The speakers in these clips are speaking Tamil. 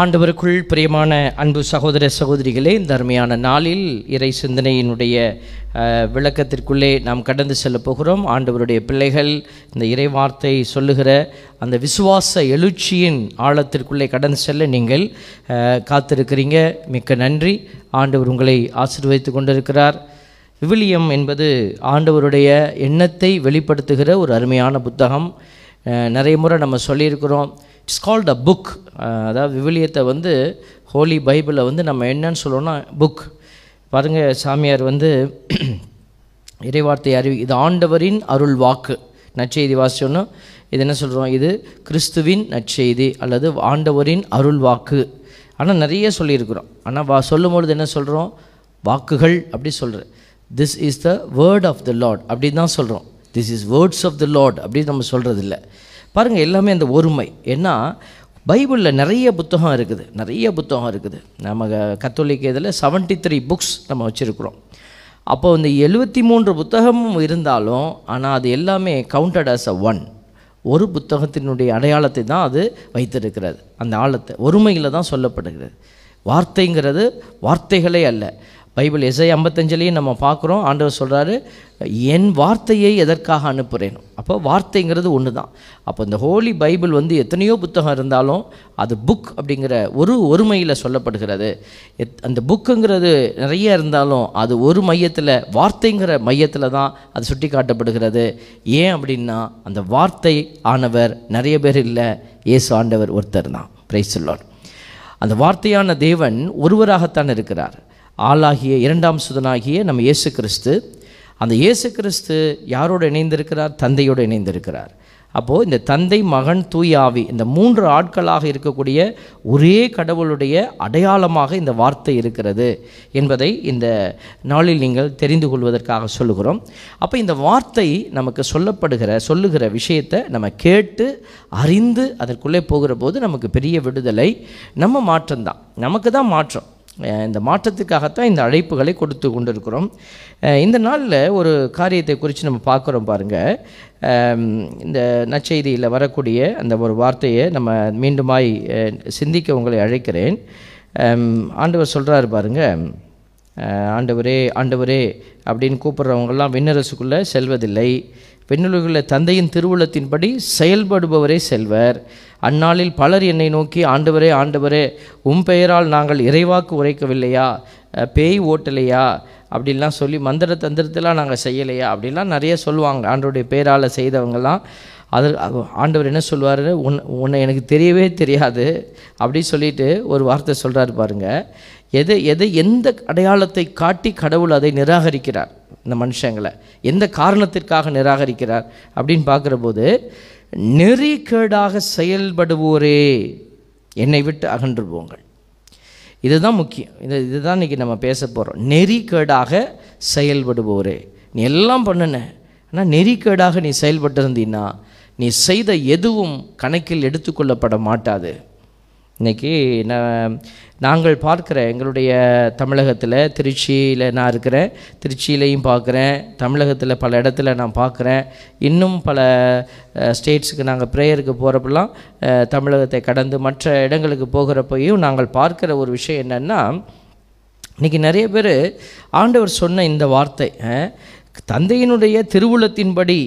ஆண்டவருக்குள் பிரியமான அன்பு சகோதர சகோதரிகளே இந்த அருமையான நாளில் இறை சிந்தனையினுடைய விளக்கத்திற்குள்ளே நாம் கடந்து செல்ல போகிறோம். ஆண்டவருடைய பிள்ளைகள் இந்த இறை வார்த்தை சொல்லுகிற அந்த விசுவாச எழுச்சியின் ஆழத்திற்குள்ளே கடந்து செல்ல நீங்கள் காத்திருக்கிறீங்க. மிக்க நன்றி. ஆண்டவர் உங்களை ஆசிர்வதித்து கொண்டிருக்கிறார். விவிலியம் என்பது ஆண்டவருடைய எண்ணத்தை வெளிப்படுத்துகிற ஒரு அருமையான புத்தகம். நிறைய முறை நம்ம சொல்லியிருக்கிறோம். இட்ஸ் கால்ட் அ புக் அதாவது விவிலியத்தை வந்து ஹோலி பைபிளை வந்து நம்ம என்னன்னு சொல்லுவோம்னா புக் பாருங்கள் சாமியார் வந்து இறைவார்த்தை அறிவி இது ஆண்டவரின் அருள் வாக்கு நற்செய்தி வாசிச்சோன்னா இது என்ன சொல்கிறோம் இது கிறிஸ்துவின் நற்செய்தி அல்லது ஆண்டவரின் அருள் வாக்கு ஆனால் நிறைய சொல்லியிருக்கிறோம். ஆனால் வா சொல்லும்பொழுது என்ன சொல்கிறோம் வாக்குகள் அப்படி சொல்கிறேன் this is the word of the lord அப்படின்னு தான் சொல்கிறோம் this is words of the lord அப்படின்னு நம்ம சொல்கிறது இல்லை பாருங்கள் எல்லாமே அந்த ஒருமை. ஏன்னா பைபிளில் நிறைய புத்தகம் இருக்குது. நிறைய புத்தகம் இருக்குது. நம்ம கத்தோலிக்க இதில் செவன்ட்டி த்ரீ புக்ஸ் நம்ம வச்சுருக்குறோம். அப்போ இந்த எழுபத்தி மூன்று புத்தகமும் இருந்தாலும் ஆனால் அது எல்லாமே கவுண்டட் ஆஸ் அ ஒன் ஒரு புத்தகத்தினுடைய அடையாளத்தை தான் அது வைத்திருக்கிறது. அந்த ஆழத்தை ஒருமையில் தான் சொல்லப்படுகிறது. வார்த்தைங்கிறது வார்த்தைகளே அல்ல. பைபிள் எஸ்ஐ ஐம்பத்தஞ்சிலையும் நம்ம பார்க்குறோம். ஆண்டவர் சொல்கிறாரு என் வார்த்தையை எதற்காக அனுப்புகிறேன். அப்போ வார்த்தைங்கிறது ஒன்று தான் அப்போ இந்த ஹோலி பைபிள் வந்து எத்தனையோ புத்தகம் இருந்தாலும் அது புக் அப்படிங்கிற ஒரு ஒருமையில் சொல்லப்படுகிறது. எத் அந்த புக்குங்கிறது நிறைய இருந்தாலும் அது ஒரு மையத்தில் வார்த்தைங்கிற மையத்தில் தான் அது சுட்டி காட்டப்படுகிறது. ஏன் அப்படின்னா அந்த வார்த்தை ஆனவர் நிறைய பேர் இல்லை இயேசு ஆண்டவர் ஒருத்தர் தான். பிரைஸ் அந்த வார்த்தையான தேவன் ஒருவராகத்தான் இருக்கிறார். ஆளாகிய இரண்டாம் சுதனாகிய நம்ம இயேசு கிறிஸ்து அந்த இயேசு கிறிஸ்து யாரோடு இணைந்திருக்கிறார்? தந்தையோடு இணைந்திருக்கிறார். அப்போது இந்த தந்தை மகன் தூய் ஆவி இந்த மூன்று ஆட்களாக இருக்கக்கூடிய ஒரே கடவுளுடைய அடையாளமாக இந்த வார்த்தை இருக்கிறது என்பதை இந்த நாளில் நீங்கள் தெரிந்து கொள்வதற்காக சொல்லுகிறோம். அப்போ இந்த வார்த்தை நமக்கு சொல்லப்படுகிற சொல்லுகிற விஷயத்தை நம்ம கேட்டு அறிந்து அதற்குள்ளே போகிற போது நமக்கு பெரிய விடுதலை நம்ம மாற்றம்தான். நமக்கு தான் மாற்றம். இந்த மாற்றத்துக்காகத்தான் இந்த அழைப்புகளை கொடுத்து கொண்டிருக்கிறோம். இந்த நாளில் ஒரு காரியத்தை குறித்து நம்ம பார்க்குறோம் பாருங்கள் இந்த நற்செய்தியில் வரக்கூடிய அந்த ஒரு வார்த்தையை நம்ம மீண்டுமாய் சிந்திக்க உங்களை அழைக்கிறேன். ஆண்டவர் சொல்கிறாரு பாருங்கள் ஆண்டவரே ஆண்டவரே அப்படின்னு கூப்பிட்றவங்கெல்லாம் விண்ணரசுக்குள்ளே செல்வதில்லை. விண்ணுலகில் தந்தையின் திருவுளத்தின்படி செயல்படுபவரே செல்வர். அந்நாளில் பலர் என்னை நோக்கி ஆண்டவரே ஆண்டவரே உம் பெயரால் நாங்கள் இறைவாக்கு உரைக்கவில்லையா? பேய் ஓட்டலையா? அப்படின்லாம் சொல்லி மந்திர தந்திரத்தெல்லாம் நாங்கள் செய்யலையா? அப்படின்லாம் நிறைய சொல்லுவாங்க. ஆண்டவருடைய பேரால் செய்தவங்கெல்லாம். அது ஆண்டவர் என்ன சொல்லுவார் உன் உன்னை எனக்கு தெரியவே தெரியாது. அப்படி சொல்லிட்டு ஒரு வார்த்தை சொல்கிறாரு பாருங்கள் எது எது எந்த அடையாளத்தை காட்டி கடவுள் அதை நிராகரிக்கிறார்? இந்த மனுஷங்களை. எந்த காரணத்திற்காக நிராகரிக்கிறார் அப்படின்னு பார்க்குற போது நெறிக்கேடாக செயல்படுவோரே என்னை விட்டு அகன்று போங்கள். இதுதான் முக்கியம். இது இதுதான் இன்றைக்கி நம்ம பேச போகிறோம் நெறிக்கேடாக செயல்படுவோரே. நீ எல்லாம் பண்ணுன. ஆனால் நெறிக்கேடாக நீ செயல்பட்டிருந்தீன்னா நீ செய்த எதுவும் கணக்கில் எடுத்துக்கொள்ளப்பட மாட்டாது. இன்றைக்கி நான் நாங்கள் பார்க்குற எங்களுடைய தமிழகத்தில் திருச்சியில் நான் இருக்கிறேன் திருச்சியிலையும் பார்க்குறேன் தமிழகத்தில் பல இடத்துல நான் பார்க்குறேன். இன்னும் பல ஸ்டேட்ஸுக்கு நாங்கள் ப்ரேயருக்கு போகிறப்பெல்லாம் தமிழகத்தை கடந்து மற்ற இடங்களுக்கு போகிறப்பையும் நாங்கள் பார்க்குற ஒரு விஷயம் என்னென்னா இன்றைக்கி நிறைய பேர் ஆண்டவர் சொன்ன இந்த வார்த்தை தந்தையினுடைய திருவுளத்தின்படி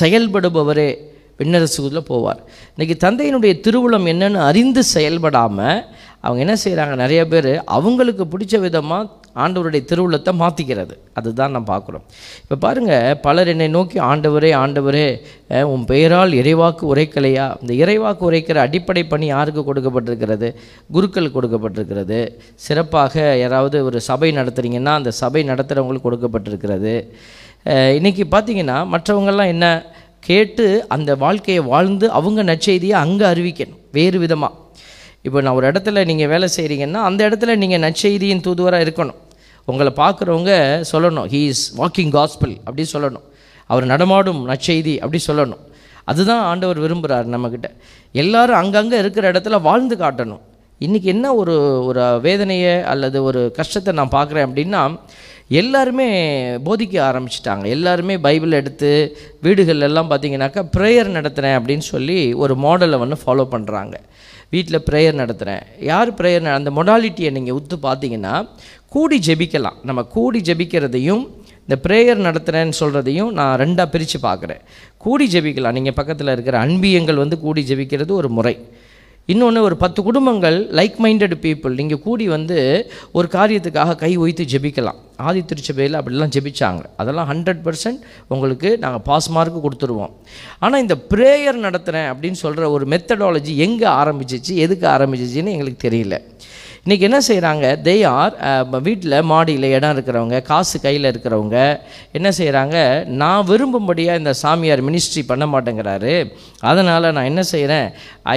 செயல்படுபவரே விண்ணரசுக்குள்ளே போவார். இன்றைக்கி தந்தையினுடைய திருவுளம் என்னன்னு அறிந்து செயல்படாமல் அவங்க என்ன செய்கிறாங்க நிறைய பேர் அவங்களுக்கு பிடிச்ச விதமாக ஆண்டவருடைய திருவுள்ளத்தை மாற்றிக்கிறது அதுதான் நான் பார்க்குறோம். இப்போ பாருங்கள் பலர் என்னை நோக்கி ஆண்டவரே ஆண்டவரே உன் பெயரால் இறைவாக்கு உரைக்கலையா? இந்த இறைவாக்கு உரைக்கிற அடிப்படை பணி யாருக்கு கொடுக்கப்பட்டிருக்கிறது? குருக்கள் கொடுக்கப்பட்டிருக்கிறது. சிறப்பாக யாராவது ஒரு சபை நடத்துகிறீங்கன்னா அந்த சபை நடத்துகிறவங்களுக்கு கொடுக்கப்பட்டிருக்கிறது. இன்றைக்கி இன்னைக்கு பார்த்தீங்கன்னா மற்றவங்கெல்லாம் என்ன? கேட்டு அந்த வாழ்க்கையை வாழ்ந்து அவங்க நற்செய்தியை அங்கே அறிவிக்கணும். வேறு விதமாக இப்போ நான் ஒரு இடத்துல நீங்கள் வேலை செய்கிறீங்கன்னா அந்த இடத்துல நீங்கள் நற்செய்தியின் தூதுவராக இருக்கணும். உங்களை பார்க்குறவங்க சொல்லணும் ஹீ இஸ் வாக்கிங் காஸ்பிள் அப்படி சொல்லணும். அவர் நடமாடும் நற்செய்தி அப்படி சொல்லணும். அதுதான் ஆண்டவர் விரும்புகிறார் நம்மக்கிட்ட எல்லாரும் அங்கங்கே இருக்கிற இடத்துல வாழ்ந்து காட்டணும். இன்றைக்கி என்ன ஒரு ஒரு வேதனையை அல்லது ஒரு கஷ்டத்தை நான் பார்க்குறேன் அப்படின்னா எல்லாருமே போதிக்க ஆரம்பிச்சிட்டாங்க. எல்லாருமே பைபிள் எடுத்து வீடுகள் எல்லாம் பார்த்தீங்கன்னாக்கா ப்ரேயர் நடத்துகிறேன் அப்படின்னு சொல்லி ஒரு மாடலை வந்து ஃபாலோ பண்ணுறாங்க வீட்டில் ப்ரேயர் நடத்துகிறேன் யார் ப்ரேயர் அந்த மொடாலிட்டியை நீங்கள் உத்து பார்த்தீங்கன்னா கூடி ஜெபிக்கலாம். நம்ம கூடி ஜெபிக்கிறதையும் இந்த ப்ரேயர் நடத்துகிறேன்னு சொல்கிறதையும் நான் ரெண்டாக பிரித்து பார்க்குறேன் கூடி ஜெபிக்கலாம். நீங்கள் பக்கத்தில் இருக்கிற அன்பியங்கள் வந்து கூடி ஜெபிக்கிறது ஒரு முறை. இன்னொன்று ஒரு பத்து குடும்பங்கள் லைக் மைண்டட் பீப்புள் நீங்கள் கூடி வந்து ஒரு காரியத்துக்காக கை ஒய்த்து ஜெபிக்கலாம். ஆதி திருச்சபையில் அப்படிலாம் ஜெபிச்சாங்க. அதெல்லாம் ஹண்ட்ரட் பர்சன்ட் உங்களுக்கு நாங்கள் பாஸ் மார்க்கு கொடுத்துருவோம். ஆனால் இந்த ப்ரேயர் நடத்துகிறேன் அப்படின்னு சொல்கிற ஒரு மெத்தடாலஜி எங்கே ஆரம்பிச்சிச்சு எதுக்கு ஆரம்பிச்சிச்சின்னு எங்களுக்கு தெரியல. இன்றைக்கி என்ன செய்கிறாங்க தே ஆர் வீட்டில் மாடியில் இடம் இருக்கிறவங்க காசு கையில் இருக்கிறவங்க என்ன செய்கிறாங்க நான் விரும்பும்படியாக இந்த சாமியார் மினிஸ்ட்ரி பண்ண மாட்டேங்கிறாரு. அதனால் நான் என்ன செய்கிறேன்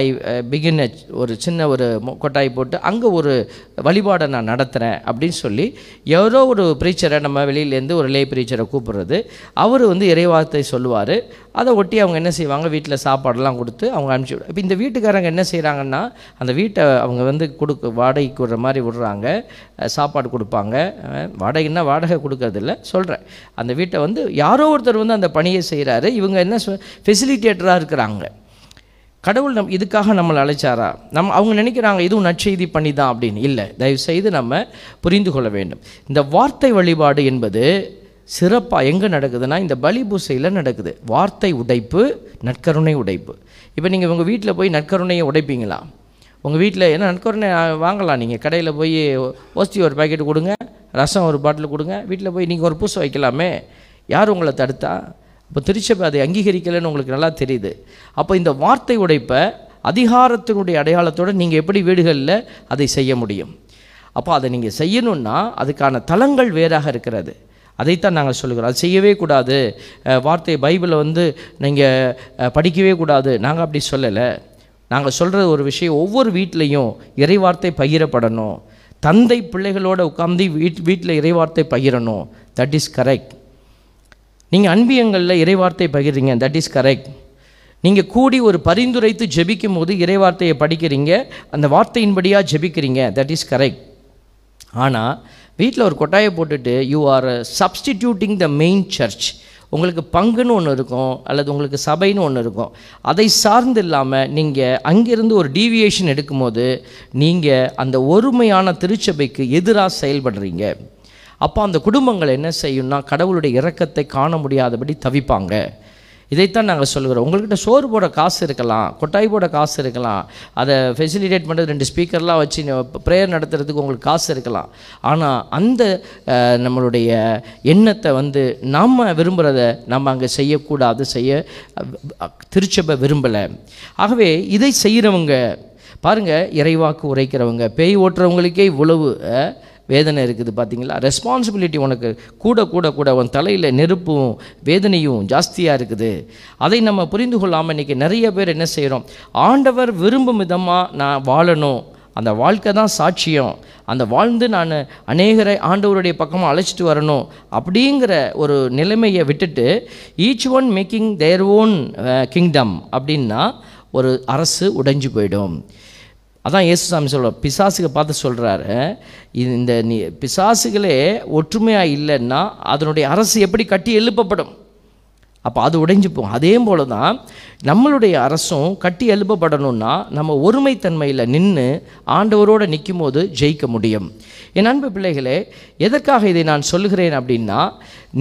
ஐ பிகின் ஒரு சின்ன ஒரு கொட்டாய் போட்டு அங்கே ஒரு வழிபாடை நான் நடத்துகிறேன் அப்படின்னு சொல்லி எவரோ ஒரு ப்ரீச்சரை நம்ம வெளியிலேருந்து ஒரு லே ப்ரீச்சரை கூப்பிடுறது. அவர் வந்து இறைவார்த்தை சொல்லுவார். அதை ஒட்டி அவங்க என்ன செய்வாங்க? வீட்டில் சாப்பாடெல்லாம் கொடுத்து அவங்க அனுப்பிச்சி இப்போ இந்த வீட்டுக்காரங்க என்ன செய்கிறாங்கன்னா அந்த வீட்டை அவங்க வந்து கொடுக்க வாடகைக்கு விடுற மாதிரி விடுறாங்க சாப்பாடு கொடுப்பாங்க வாடகைன்னா வாடகை கொடுக்கறதில்ல சொல்கிறேன் அந்த வீட்டை வந்து யாரோ ஒருத்தர் வந்து அந்த பணியை செய்கிறாரு இவங்க என்ன ஃபெசிலிட்டேட்டராக இருக்கிறாங்க. கடவுள் நம் இதுக்காக நம்மளை அழைச்சாரா? நம் அவங்க நினைக்கிறாங்க இதுவும் நற்செய்தி பண்ணி தான் அப்படின்னு. இல்லை தயவுசெய்து நம்ம புரிந்து கொள்ள வேண்டும். இந்த வார்த்தை வழிபாடு என்பது சிறப்பாக எங்கே நடக்குதுன்னா இந்த பலி பூசையில் நடக்குது. வார்த்தை உடைப்பு நற்கருணை உடைப்பு. இப்போ நீங்கள் உங்கள் வீட்டில் போய் நற்கருணையை உடைப்பீங்களா? உங்கள் வீட்டில் என்ன நற்கருணை வாங்கலாம் நீங்கள் கடையில் போய் ஓஸ்தி ஒரு பாக்கெட் கொடுங்க ரசம் ஒரு பாட்டில் கொடுங்க வீட்டில் போய் நீங்கள் ஒரு பூசை வைக்கலாமே? யார் உங்களை தடுத்தா? இப்போ திருச்சபை அதை அங்கீகரிக்கலைன்னு உங்களுக்கு நல்லா தெரியுது. அப்போ இந்த வார்த்தை உடைப்பை அதிகாரத்தினுடைய அடையாளத்தோடு நீங்கள் எப்படி வீடுகளில் அதை செய்ய முடியும்? அப்போ அதை நீங்கள் செய்யணுன்னா அதுக்கான தளங்கள் வேறாக இருக்கிறது. அதைத்தான் நாங்கள் சொல்லுகிறோம். அது செய்யவே கூடாது. வார்த்தை பைபிளை வந்து நீங்கள் படிக்கவே கூடாது. நாங்கள் அப்படி சொல்லலை. நாங்கள் சொல்கிற ஒரு விஷயம் ஒவ்வொரு வீட்லேயும் இறைவார்த்தை பகிரப்படணும். தந்தை பிள்ளைகளோட உட்காந்து வீட் வீட்டில் இறைவார்த்தை பகிரணும். தட் இஸ் கரெக்ட் நீங்கள் அன்பியங்களில் இறைவார்த்தை பகிர்றீங்க. தட் இஸ் கரெக்ட் நீங்கள் கூடி ஒரு பரிந்துரைத்து ஜெபிக்கும் போது இறைவார்த்தையை படிக்கிறீங்க. அந்த வார்த்தையின்படியாக ஜெபிக்கிறீங்க. தட் இஸ் கரெக்ட் ஆனால் வீட்டில் ஒரு கொட்டாயை போட்டுட்டு you are substituting the main church உங்களுக்கு பங்குன்னு ஒன்று இருக்கும் அல்லது உங்களுக்கு சபைன்னு ஒன்று இருக்கும். அதை சார்ந்து இல்லாமல் நீங்கள் அங்கேருந்து ஒரு டீவியேஷன் எடுக்கும்போது நீங்கள் அந்த ஒருமையான திருச்சபைக்கு எதிராக செயல்படுறீங்க. அப்போ அந்த குடும்பங்கள் என்ன செய்யும்னா கடவுளுடைய இறக்கத்தை காண முடியாதபடி தவிப்பாங்க. இதைத்தான் நாங்கள் சொல்கிறோம் உங்கள்கிட்ட சோறு போட காசு இருக்கலாம் கொட்டாய் போட காசு இருக்கலாம் அதை ஃபெசிலிட்டேட் பண்ணுறது ரெண்டு ஸ்பீக்கர்லாம் வச்சு ப்ரேயர் நடத்துறதுக்கு உங்களுக்கு காசு இருக்கலாம். ஆனால் அந்த நம்மளுடைய எண்ணத்தை வந்து நாம் விரும்புகிறத நம்ம அங்கே செய்யக்கூடாது செய்ய திருச்சபை விரும்பலை. ஆகவே இதை செய்கிறவங்க பாருங்கள் இறைவாக்கு உரைக்கிறவங்க பேய் ஓட்டுறவங்களுக்கே இவ்வளவு வேதனை இருக்குது பார்த்தீங்களா ரெஸ்பான்சிபிலிட்டி உனக்கு கூட கூட கூட உன் தலையில் நெருப்பும் வேதனையும் ஜாஸ்தியாக இருக்குது. அதை நம்ம புரிந்து கொள்ளாமல் இன்றைக்கி நிறைய பேர் என்ன செய்கிறோம் ஆண்டவர் விரும்பும் விதமாக நான் வாழணும். அந்த வாழ்க்கை தான் சாட்சியம். அந்த வாழ்ந்து நான் அநேகரை ஆண்டவருடைய பக்கமாக அழைச்சிட்டு வரணும் அப்படிங்கிற ஒரு நிலைமையை விட்டுட்டு each one making their own kingdom அப்படின்னா ஒரு அரசு உடைஞ்சு போயிடும். அதான் இயேசுசாமி சொல்ற பிசாசுகளை பார்த்து சொல்கிறாரு இந்த நீ பிசாசுகளே ஒற்றுமையாக இல்லைன்னா அதனுடைய அரசு எப்படி கட்டி எழுப்பப்படும்? அப்போ அது உடைஞ்சு போகும். அதே போல தான் நம்மளுடைய அரசும் கட்டி எழுப்பப்படணும்னா நம்ம ஒருமைத்தன்மையில் நின்று ஆண்டவரோடு நிற்கும் போது ஜெயிக்க முடியும். என் அன்பு பிள்ளைகளே எதற்காக இதை நான் சொல்லுகிறேன் அப்படின்னா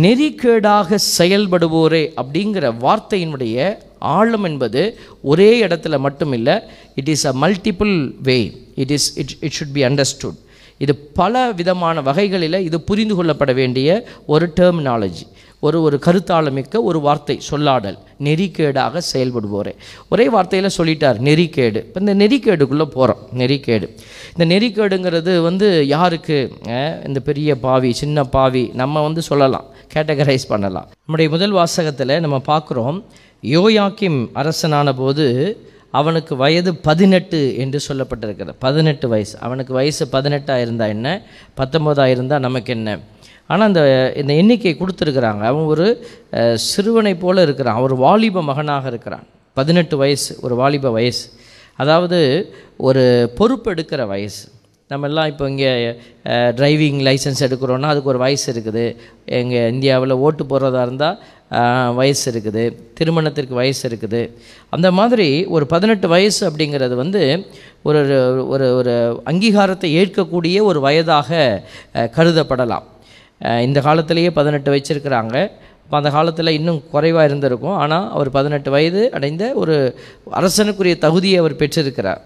நெறிக்கேடாக செயல்படுவோரே அப்படிங்கிற வார்த்தையினுடைய ஆழம் என்பது ஒரே இடத்துல மட்டும் இல்லை it is a multiple way it is it it should be understood இது பல விதமான வகைகளில் இது புரிந்து கொள்ளப்பட வேண்டிய ஒரு டெர்மினாலஜி ஒரு ஒரு கருத்தாளமிக்க ஒரு வார்த்தை சொல்லாடல் நெறிக்கேடாக செயல்படுவோரே ஒரே வார்த்தையில் சொல்லிட்டார் நெறிக்கேடு இப்போ இந்த நெறிக்கேடுக்குள்ளே போகிறோம் நெறிக்கேடு இந்த நெறிக்கேடுங்கிறது வந்து யாருக்கு இந்த பெரிய பாவி சின்ன பாவி நம்ம வந்து சொல்லலாம் கேட்டகரைஸ் பண்ணலாம். நம்முடைய முதல் வாசகத்தில் நம்ம பார்க்குறோம் யோயாக்கிம் அரசனான போது அவனுக்கு வயது பதினெட்டு என்று சொல்லப்பட்டிருக்கிறது. பதினெட்டு வயசு. அவனுக்கு வயசு பதினெட்டாக இருந்தால் என்ன? பத்தொம்போதாக இருந்தால் நமக்கு என்ன? ஆனால் அந்த இந்த எண்ணிக்கை கொடுத்துருக்குறாங்க. அவன் ஒரு சிறுவனை போல் இருக்கிறான். ஒரு வாலிப மகனாக இருக்கிறான். பதினெட்டு வயசு ஒரு வாலிப வயசு. அதாவது ஒரு பொறுப்பு எடுக்கிற வயசு. நம்ம எல்லாம் இப்போ இங்கே டிரைவிங் லைசன்ஸ் எடுக்கிறோன்னா அதுக்கு ஒரு வயசு இருக்குது. எங்கள் இந்தியாவில் ஓட்டு போடுறதா இருந்தால் வயசு இருக்குது திருமணத்திற்கு வயசு இருக்குது. அந்த மாதிரி ஒரு பதினெட்டு வயசு அப்படிங்கிறது வந்து ஒரு ஒரு ஒரு அங்கீகாரத்தை ஏற்கக்கூடிய ஒரு வயதாக கருதப்படலாம். இந்த காலத்திலேயே பதினெட்டு வச்சிருக்கிறாங்க. இப்போ அந்த காலத்தில் இன்னும் குறைவாக இருந்திருக்கும். ஆனால் அவர் பதினெட்டு வயது அடைந்த ஒரு அரசனுக்குரிய தகுதியை அவர் பெற்றிருக்கிறார்.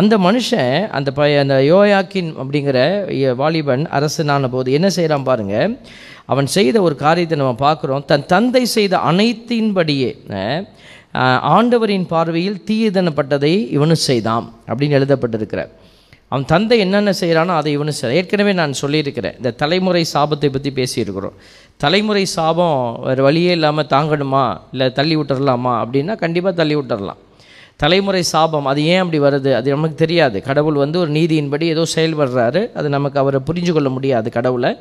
அந்த மனுஷன் அந்த ப அந்த யோயாக்கின் அப்படிங்கிற வாலிபன் அரசனான போது என்ன செய்கிறான் பாருங்க. அவன் செய்த ஒரு காரியத்தை நம்ம பார்க்குறோம். தன் தந்தை செய்த அனைத்தின்படியே ஆண்டவரின் பார்வையில் தீயதனப்பட்டதை இவனு செய்தான் அப்படின்னு எழுதப்பட்டிருக்கிறார். அவன் தந்தை என்னென்ன செய்கிறானோ அதை இவனு செய்ய ஏற்கனவே நான் சொல்லியிருக்கிறேன். இந்த தலைமுறை சாபத்தை பற்றி பேசியிருக்கிறோம். தலைமுறை சாபம் வேறு வழியே இல்லாமல் தாங்கணுமா? இல்லை தள்ளி விட்டுறலாமா? அப்படின்னா கண்டிப்பாக தள்ளி விட்டுறலாம். தலைமுறை சாபம் அது ஏன் அப்படி வருது? அது நமக்கு தெரியாது. கடவுள் வந்து ஒரு நீதியின்படி ஏதோ செயல்படுறாரு. அது நமக்கு அவரை புரிஞ்சு கொள்ள முடியாது கடவுளை.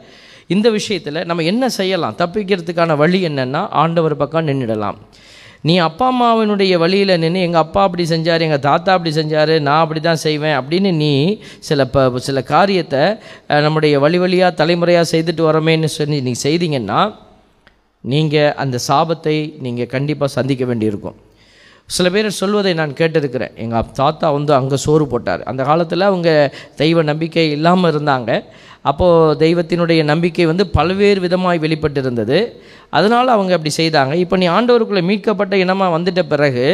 இந்த விஷயத்தில் நம்ம என்ன செய்யலாம்? தப்பிக்கிறதுக்கான வழி என்னென்னா ஆண்டவர் பக்கம் நின்றுடலாம் நீ அப்பா அம்மாவினுடைய வழியில் நின்று எங்கள் அப்பா அப்படி செஞ்சார் எங்கள் தாத்தா அப்படி செஞ்சார் நான் அப்படி தான் செய்வேன் அப்படின்னு நீ சில ப சில காரியத்தை நம்முடைய வழி வழியாக தலைமுறையாக செய்துட்டு வரோமேன்னு சொல்லி நீங்கள் செய்தீங்கன்னா நீங்கள் அந்த சாபத்தை நீங்கள் கண்டிப்பாக சந்திக்க வேண்டியிருக்கும். சில பேர் சொல்வதை நான் கேட்டிருக்கிறேன். எங்கள் தாத்தா வந்து அங்கே சோறு போட்டார். அந்த காலத்தில் அவங்க தெய்வ நம்பிக்கை இல்லாமல் இருந்தாங்க. அப்போது தெய்வத்தினுடைய நம்பிக்கை வந்து பல்வேறு விதமாய் வெளிப்பட்டிருந்தது. அதனால் அவங்க அப்படி செய்தாங்க. இப்போ நீ ஆண்டவருக்குள்ளே மீட்கப்பட்ட இனமாக வந்துட்ட பிறகு